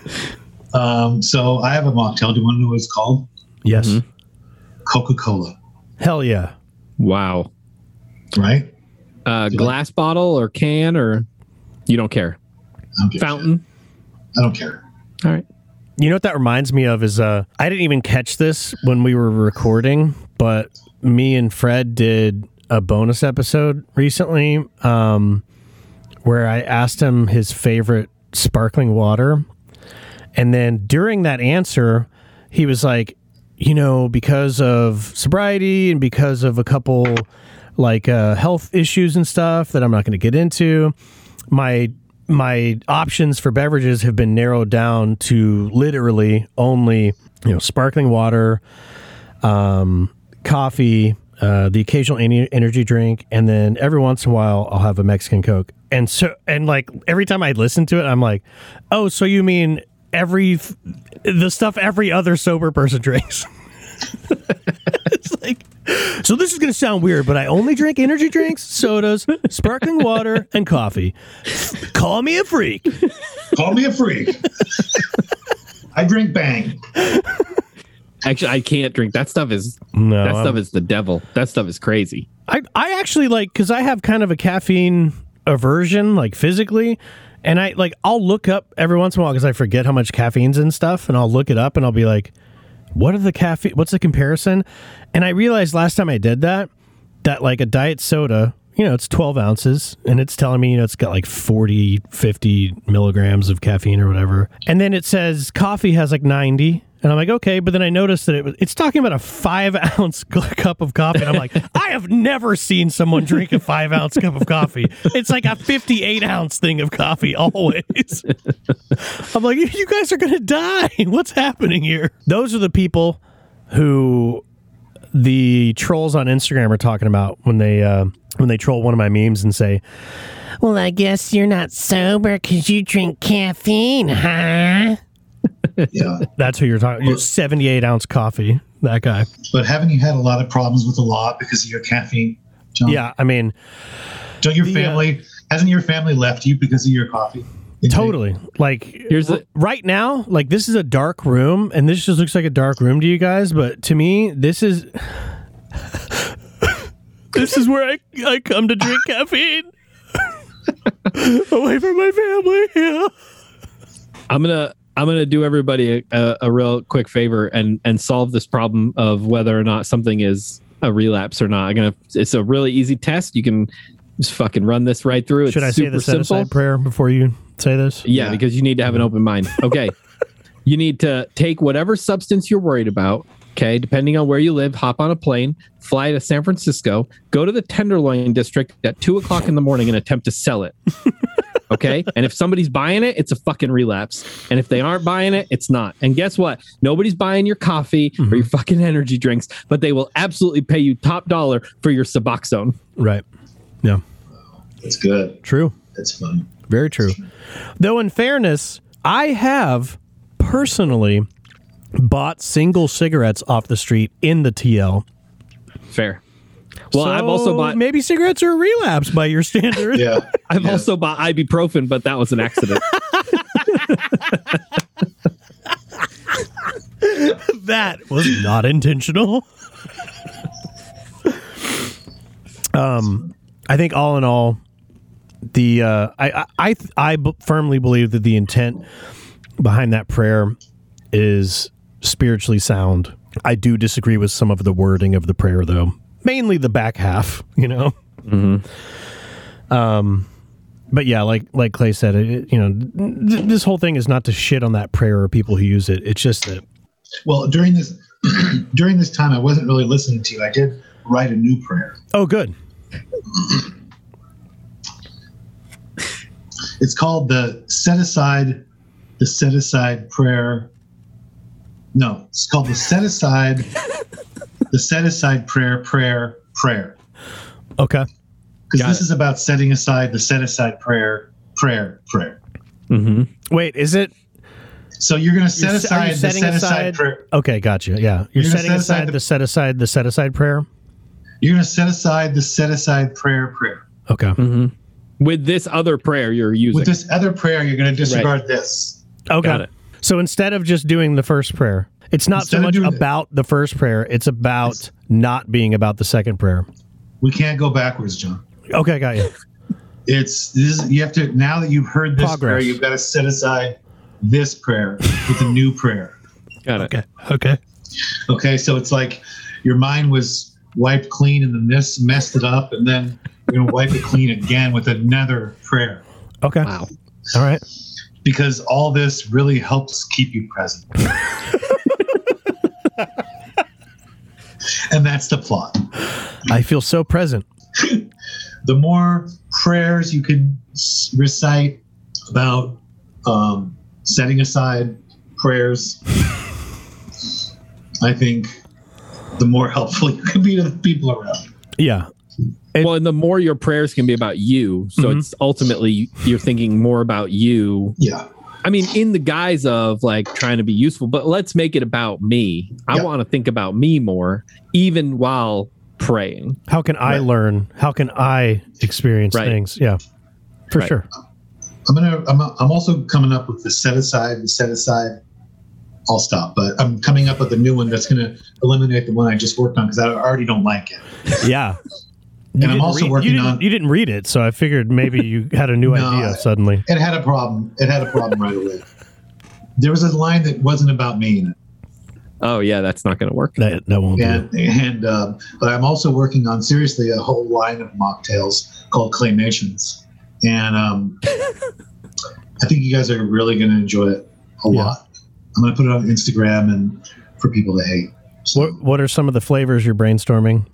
um. So I have a mocktail. Do you want to know what it's called? Yes. Coca Cola. Hell yeah. wow. Right. Uh, glass bottle or can or you don't care. Don't Fountain. shit. I don't care. All right. You know what that reminds me of is uh I didn't even catch this when we were recording, but me and Fred did a bonus episode recently um where I asked him his favorite sparkling water. And then during that answer, he was like, you know, because of sobriety and because of a couple like uh, health issues and stuff that I'm not going to get into, my my options for beverages have been narrowed down to literally only you know sparkling water, um, coffee, uh, the occasional energy drink, and then every once in a while I'll have a Mexican Coke. And so and like every time I listen to it, I'm like, oh, so you mean every the stuff every other sober person drinks? it's like so this is going to sound weird, but I only drink energy drinks, sodas, sparkling water, and coffee. Call me a freak. Call me a freak. I drink Bang. Actually, I can't drink that stuff. Is No, that I'm- stuff is the devil? That stuff is crazy. I, I actually like because I have kind of a caffeine aversion, like physically, and I like I'll look up every once in a while because I forget how much caffeine's in stuff, and I'll look it up and I'll be like, "What are the caffeine? What's the comparison?" And I realized last time I did that that like a diet soda, you know, it's twelve ounces, and it's telling me you know it's got like 40, 50 milligrams of caffeine or whatever, and then it says coffee has like ninety. And I'm like, okay, but then I noticed that it was, it's talking about a five ounce cup of coffee. And I'm like, I have never seen someone drink a five ounce cup of coffee. It's like a 58 ounce thing of coffee always. I'm like, you guys are going to die. What's happening here? Those are the people who the trolls on Instagram are talking about when they, uh, when they troll one of my memes and say, well, I guess you're not sober because you drink caffeine, huh? Yeah. That's who you're talking. Your 78 ounce coffee. That guy. But haven't you had a lot of problems with the law because of your caffeine, John? Yeah, I mean, Don't your The, uh, family hasn't your family left you because of your coffee? totally. Like Here's the- right now, like this is a dark room, and this just looks like a dark room to you guys, but to me, this is this is where I I come to drink caffeine away from my family. Yeah. I'm gonna I'm gonna do everybody a, a, a real quick favor and and solve this problem of whether or not something is a relapse or not. I'm gonna. It's a really easy test. You can just fucking run this right through. It's Should I say super the set simple. aside prayer before you say this? Yeah, Yeah. because you need to have an open mind. Okay. you need to take whatever substance you're worried about Okay, depending on where you live, hop on a plane, fly to San Francisco, go to the Tenderloin district at two o'clock in the morning and attempt to sell it. Okay. and if somebody's buying it, it's a fucking relapse. And if they aren't buying it, it's not. And guess what? Nobody's buying your coffee or mm-hmm. your fucking energy drinks, but they will absolutely pay you top dollar for your Suboxone. Right. Yeah. That's good. True. That's fun. Very true. Though, in fairness, I have personally bought single cigarettes off the street in the TL. Fair. Well, I've also bought maybe cigarettes are a relapse by your standard. Yeah. I've Yeah. also bought ibuprofen, but that was an accident. that was not intentional. um, I think all in all, the uh, I I I, I b- firmly believe that the intent behind that prayer is spiritually sound. I do disagree with some of the wording of the prayer, though. Mainly the back half, you know. Um, but yeah, like like Clay said, it, you know, th- this whole thing is not to shit on that prayer or people who use it. It's just that Well, during this during this time, I wasn't really listening to you. I did write a new prayer. Oh, good. It's called the set aside the set aside prayer. No, it's called the set aside the set aside prayer prayer prayer. Okay. Because this it. is about setting aside the set aside prayer prayer prayer. mm-hmm. Wait, is it? So you're going to set You're se- are you aside the setting set aside- aside prayer. Okay, gotcha. Yeah, you're, You're gonna setting set aside aside the, the- set aside the set aside prayer. You're going to set aside the set aside prayer prayer. Okay. Mm-hmm. With this other prayer you're using. With this other prayer, you're going to disregard this. Okay. Got it. So instead of just doing the first prayer, it's not so Instead of much doing the- about the first prayer; it's about not being about the second prayer. We can't go backwards, John. Okay, got you. It's this. is- You have to now that you've heard this Progress. prayer, you've got to set aside this prayer with a new prayer. Got it. Okay. Okay. Okay, so it's like your mind was wiped clean, and then this messed it up, and then you're gonna wipe it clean again with another prayer Okay. Wow. All right. Because all this really helps keep you present. and that's the plot. I feel so present. the more prayers you can recite about um, setting aside prayers, I think the more helpful you can be to the people around. you. Yeah. It- well, and the more your prayers can be about you, so Mhm. it's ultimately you're thinking more about you. Yeah. I mean, in the guise of like trying to be useful, but let's make it about me. I Yeah. want to think about me more, even while praying. How can I Right. learn? How can I experience Right. things? Yeah. For Right. sure. I'm gonna. I'm, I'm also coming up with the set aside. The set aside. I'll stop, but I'm coming up with a new one that's gonna eliminate the one I just worked on because I already don't like it. Yeah. And I'm also read- working didn't- on- You didn't read it, so I figured maybe you had a new No, idea suddenly. It had a problem. It had a problem right away. There was a line that wasn't about me in it. Oh yeah, that's not going to work. That that won't do. and and um, but I'm also working on seriously a whole line of mocktails called claymations, and um, I think you guys are really going to enjoy it a Yeah. lot. I'm going to put it on Instagram and for people to hate. So, What what are some of the flavors you're brainstorming?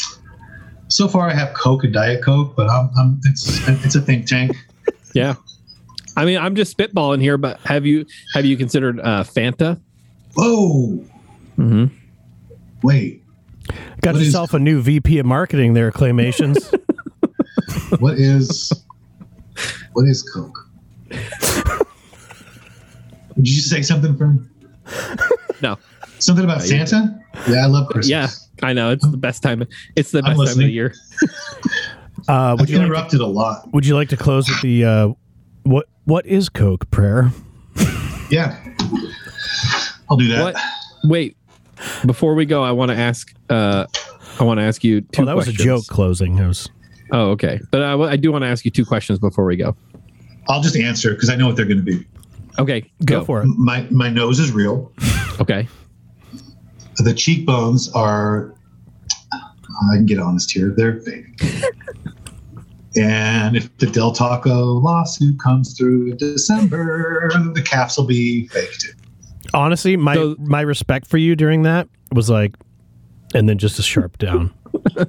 So far, I have Coke and Diet Coke, but I'm, I'm it's it's a think tank. Yeah. I mean, I'm just spitballing here, but have you have you considered uh, Fanta? Whoa, Mm-hmm. wait, Got What is- yourself a new VP of marketing there, Claymations. what is what is Coke? Did you say something from No. something about No, you're Santa? Yeah, I love Christmas. Yeah, I know it's the best time. It's the best time of the year. Uh, would I've you like to, interrupted a lot. would you like to close with the uh, what what is Coke prayer? Yeah. I'll do that. What? Wait, before we go, I want to ask. Uh, I want to ask you two. oh, that was a joke closing. It was Oh, okay. But I, I do want to ask you two questions before we go. I'll just answer because I know what they're going to be. Okay, go, for it. My my nose is real. Okay. The cheekbones are. Um, I can get honest here. They're fake. and if the Del Taco lawsuit comes through in December, the caps will be fake too. Honestly, my So- my respect for you during that was like and then just a sharp down. I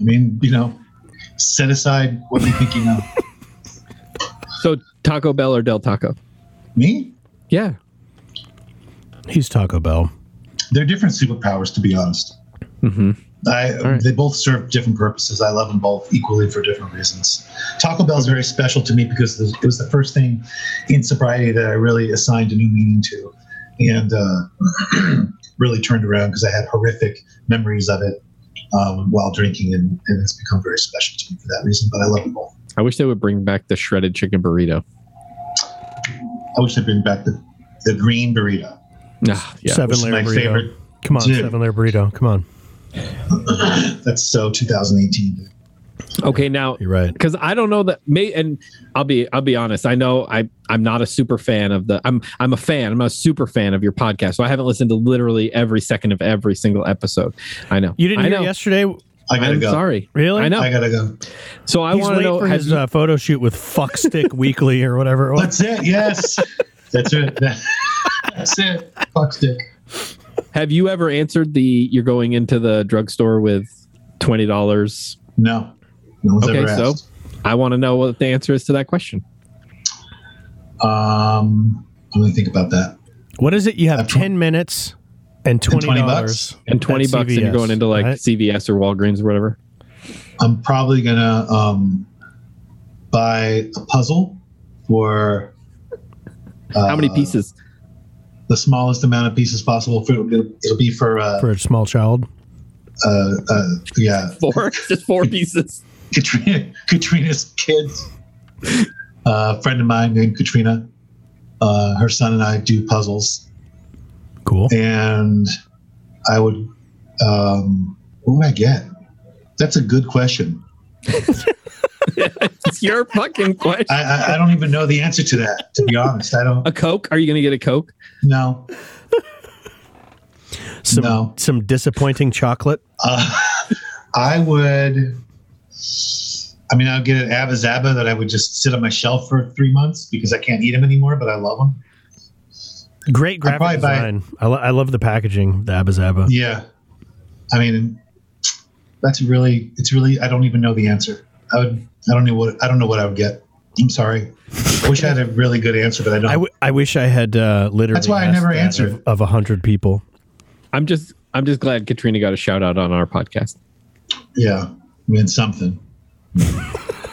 mean, you know, set aside what you think you know. So Taco Bell or Del Taco? Me? Yeah. He's Taco Bell. They're different superpowers, to be honest. Mm-hmm. I right. they both serve different purposes. I love them both equally for different reasons. Taco Bell is very special to me because it was the first thing in sobriety that I really assigned a new meaning to, and uh, really turned around because I had horrific memories of it um, while drinking, and, and it's become very special to me for that reason. But I love them both. I wish they would bring back the shredded chicken burrito. I wish they'd bring back the the green burrito. Ah, yeah. Seven layer my burrito. favorite. Come on, Dude. seven layer burrito. Come on. That's so 2018. Okay, now You're right. because I don't know that may and I'll be I'll be honest. I know I I'm not a super fan of the I'm I'm a fan. I'm a super fan of your podcast. So I haven't listened to literally every second of every single episode. I know. You didn't I hear know. yesterday? I gotta I'm go. sorry. Really? I know. I gotta go. So I want to know for have his you- uh, photo shoot with Fuckstick Weekly or whatever it was. That's it. Yes, that's it. That's it. Fuck stick. have you ever answered the you're going into the drugstore with twenty dollars? No, no one's Okay, ever so. I want to know what the answer is to that question. Um, I'm gonna think about that. What is it? You have That's what- 10 minutes and $20. 20 bucks? And twenty bucks, and you're going into like CVS or Walgreens or whatever. I'm probably gonna um, buy a puzzle for. Uh, How many pieces? The smallest amount of pieces possible. For it'll, it'll be for, uh, for a small child. uh, uh, yeah, Four, just four pieces. Katrina, Katrina's kids. Uh, a friend of mine named Katrina. Uh, her son and I do puzzles. Cool. and I would, um, what would I get? That's a good question. It's your fucking question. I, I, I don't even know the answer to that. To be honest, I don't A Coke? Are you going to get a Coke? know. Some, No. some disappointing chocolate. Uh, I would. I mean, I'd get an Abba Zaba that I would just sit on my shelf for three months because I can't eat them anymore, but I love them. Great I'd graphic probably buy- I, lo- I love the packaging, the Abba Zaba. Yeah, I mean, that's really. It's really. I don't even know the answer. I would. I don't know what. I don't know what I would get. I'm sorry. I wish I had a really good answer, but I don't. I, w- I wish I had uh, literally. That's why I never that answered. Of, of a hundred people. I'm just I'm just glad Katrina got a shout out on our podcast. Yeah, I mean something.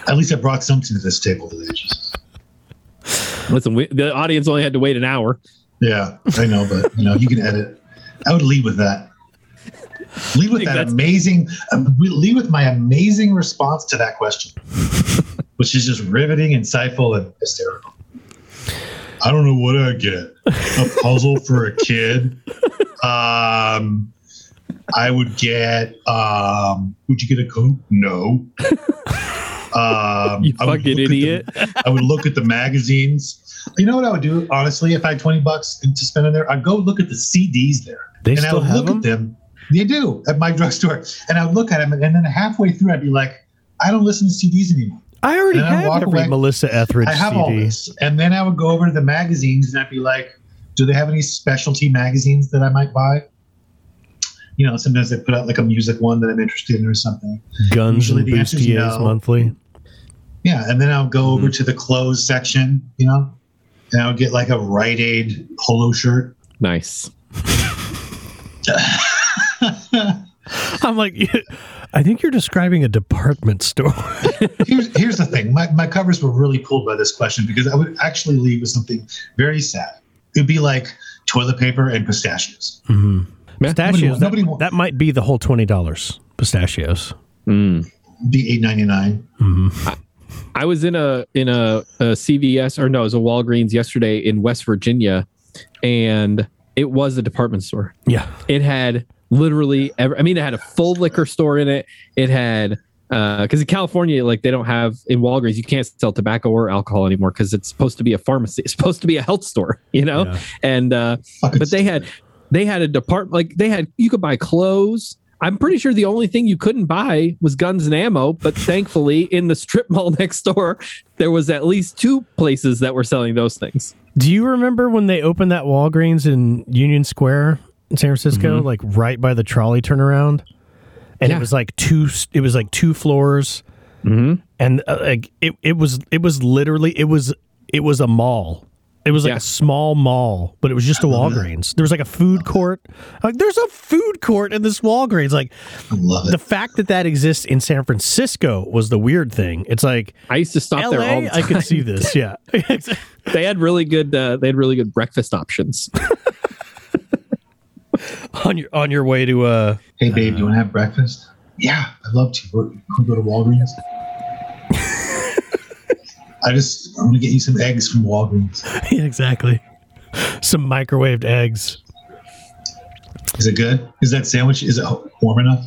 At least I brought something to this table today. Jesus. Listen, we, the audience only had to wait an hour. Yeah, I know, but you know, you can edit. I would lead with that. Lead with that amazing. Um, lead with my amazing response to that question, which is just riveting, insightful, and hysterical. I don't know what I get. A puzzle for a kid. Um, I would get. Um, would you get a coke? No. Um, You I would fucking look at the- idiot. I would look at the magazines. You know what I would do, honestly, if I had 20 bucks to spend in there? I'd go look at the CDs there. They and I still would have look them? at them. They do at my drugstore. And I would look at them, and then halfway through, I'd be like, I don't listen to CDs anymore. I already And have walk every away. Melissa Etheridge I have CD. all this. And then I would go over to the magazines and I'd be like, do they have any specialty magazines that I might buy? You know, sometimes they put out like a music one that I'm interested in or something. Guns Usually and the Bustiers no. monthly. Yeah, and then I'll go over mm-hmm. to the clothes section, you know, and I'll get like a Rite Aid polo shirt. Nice. I'm like, I think you're describing a department store. here's here's the thing. My my covers were really pulled by this question because I would actually leave with something very sad. It'd be like toilet paper and pistachios. Mhm. Pistachios. nobody that, wa- that might be the whole twenty dollars. Pistachios. Mm. Be eight ninety nine. I was in a in a, a CVS or no, it was a Walgreens yesterday in West Virginia, and it was a department store. Yeah. It had literally, every, I mean, it had a full liquor store in it. It had uh, because in California, like they don't have in Walgreens, you can't sell tobacco or alcohol anymore because it's supposed to be a pharmacy. It's supposed to be a health store, you know. Yeah. And uh, but they had they had a department like they had you could buy clothes i'm pretty sure the only thing you couldn't buy was guns and ammo but thankfully in the strip mall next door there was at least two places that were selling those things Do you remember when they opened that Walgreens in Union Square in San Francisco, like right by the trolley turnaround, and Yeah. it was like two. It was like two floors, Mhm. and uh, like it, it was it was literally it was it was a mall. It was like Yeah. a small mall, but it was just a Walgreens. There was like a food court. Like, there's a food court in this Walgreens. Like I love it. the fact that that exists in San Francisco was the weird thing. It's like I used to stop there all L.A. the I could see this. Yeah, they had really good. Uh, they had really good breakfast options. on your on your way to uh hey, babe, do you want to have breakfast? Yeah, I'd love to. We're- Can we go to Walgreens? I just, I'm going to get you some eggs from Walgreens. yeah, exactly some microwaved eggs. Is it good? Is that sandwich, is it warm enough?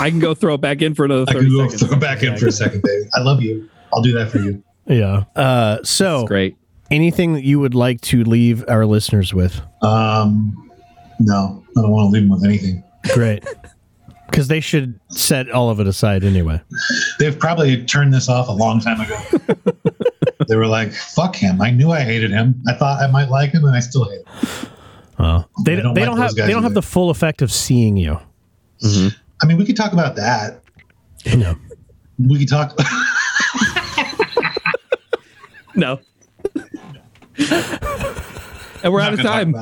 I can go throw it back in for another I thirty can go seconds. throw it back in for a second, babe. I love you. I'll do that for you. Yeah. Uh, so That's great. anything that you would like to leave our listeners with? Um, no, I don't want to leave them with anything. Great. Because they should set all of it aside anyway. They've probably turned this off a long time ago. they were like, "Fuck him." I knew I hated him. I thought I might like him, and I still hate him. Oh. They, I don't they like don't have they don't have the full effect of seeing you. Mm-hmm. I mean, we could talk about that. No. We could talk. No. and we're out of time.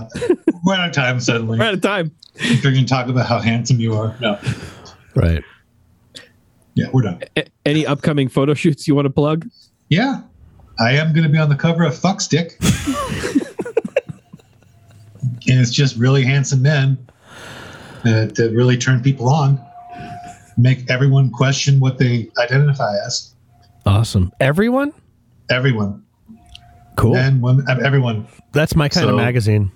We're out of time. Suddenly, We're out of time. they're going to talk about how handsome you are. No, Right. yeah, we're done. A- any upcoming photo shoots you want to plug? Yeah, I am going to be on the cover of Fuckstick, and it's just really handsome men that, that really turn people on, make everyone question what they identify as. Awesome. Everyone? Everyone, Cool. And women, everyone. That's my kind of magazine.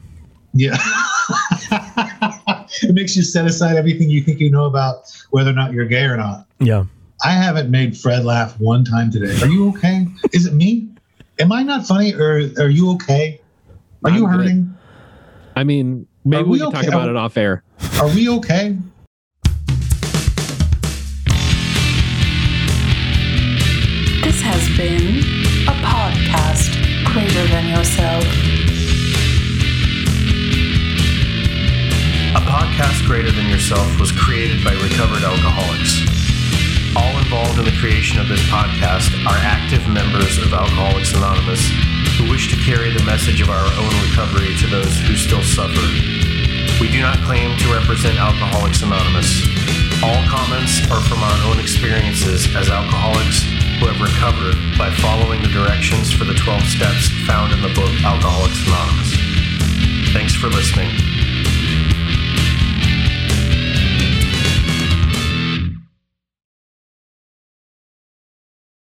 Yeah. it makes you set aside everything you think you know about whether or not you're gay or not. Yeah. I haven't made Fred laugh one time today. Are you okay? Is it me? Am I not funny or are you okay? Are you I'm good. hurting? I mean, maybe we, we can okay? talk about it off air. Are we okay? This has been a podcast greater than yourself. Podcast greater than yourself was created by recovered alcoholics. All involved in the creation of this podcast are active members of Alcoholics Anonymous who wish to carry the message of our own recovery to those who still suffer. We do not claim to represent Alcoholics Anonymous. All comments are from our own experiences as alcoholics who have recovered by following the directions for the 12 steps found in the book Alcoholics Anonymous. Thanks for listening.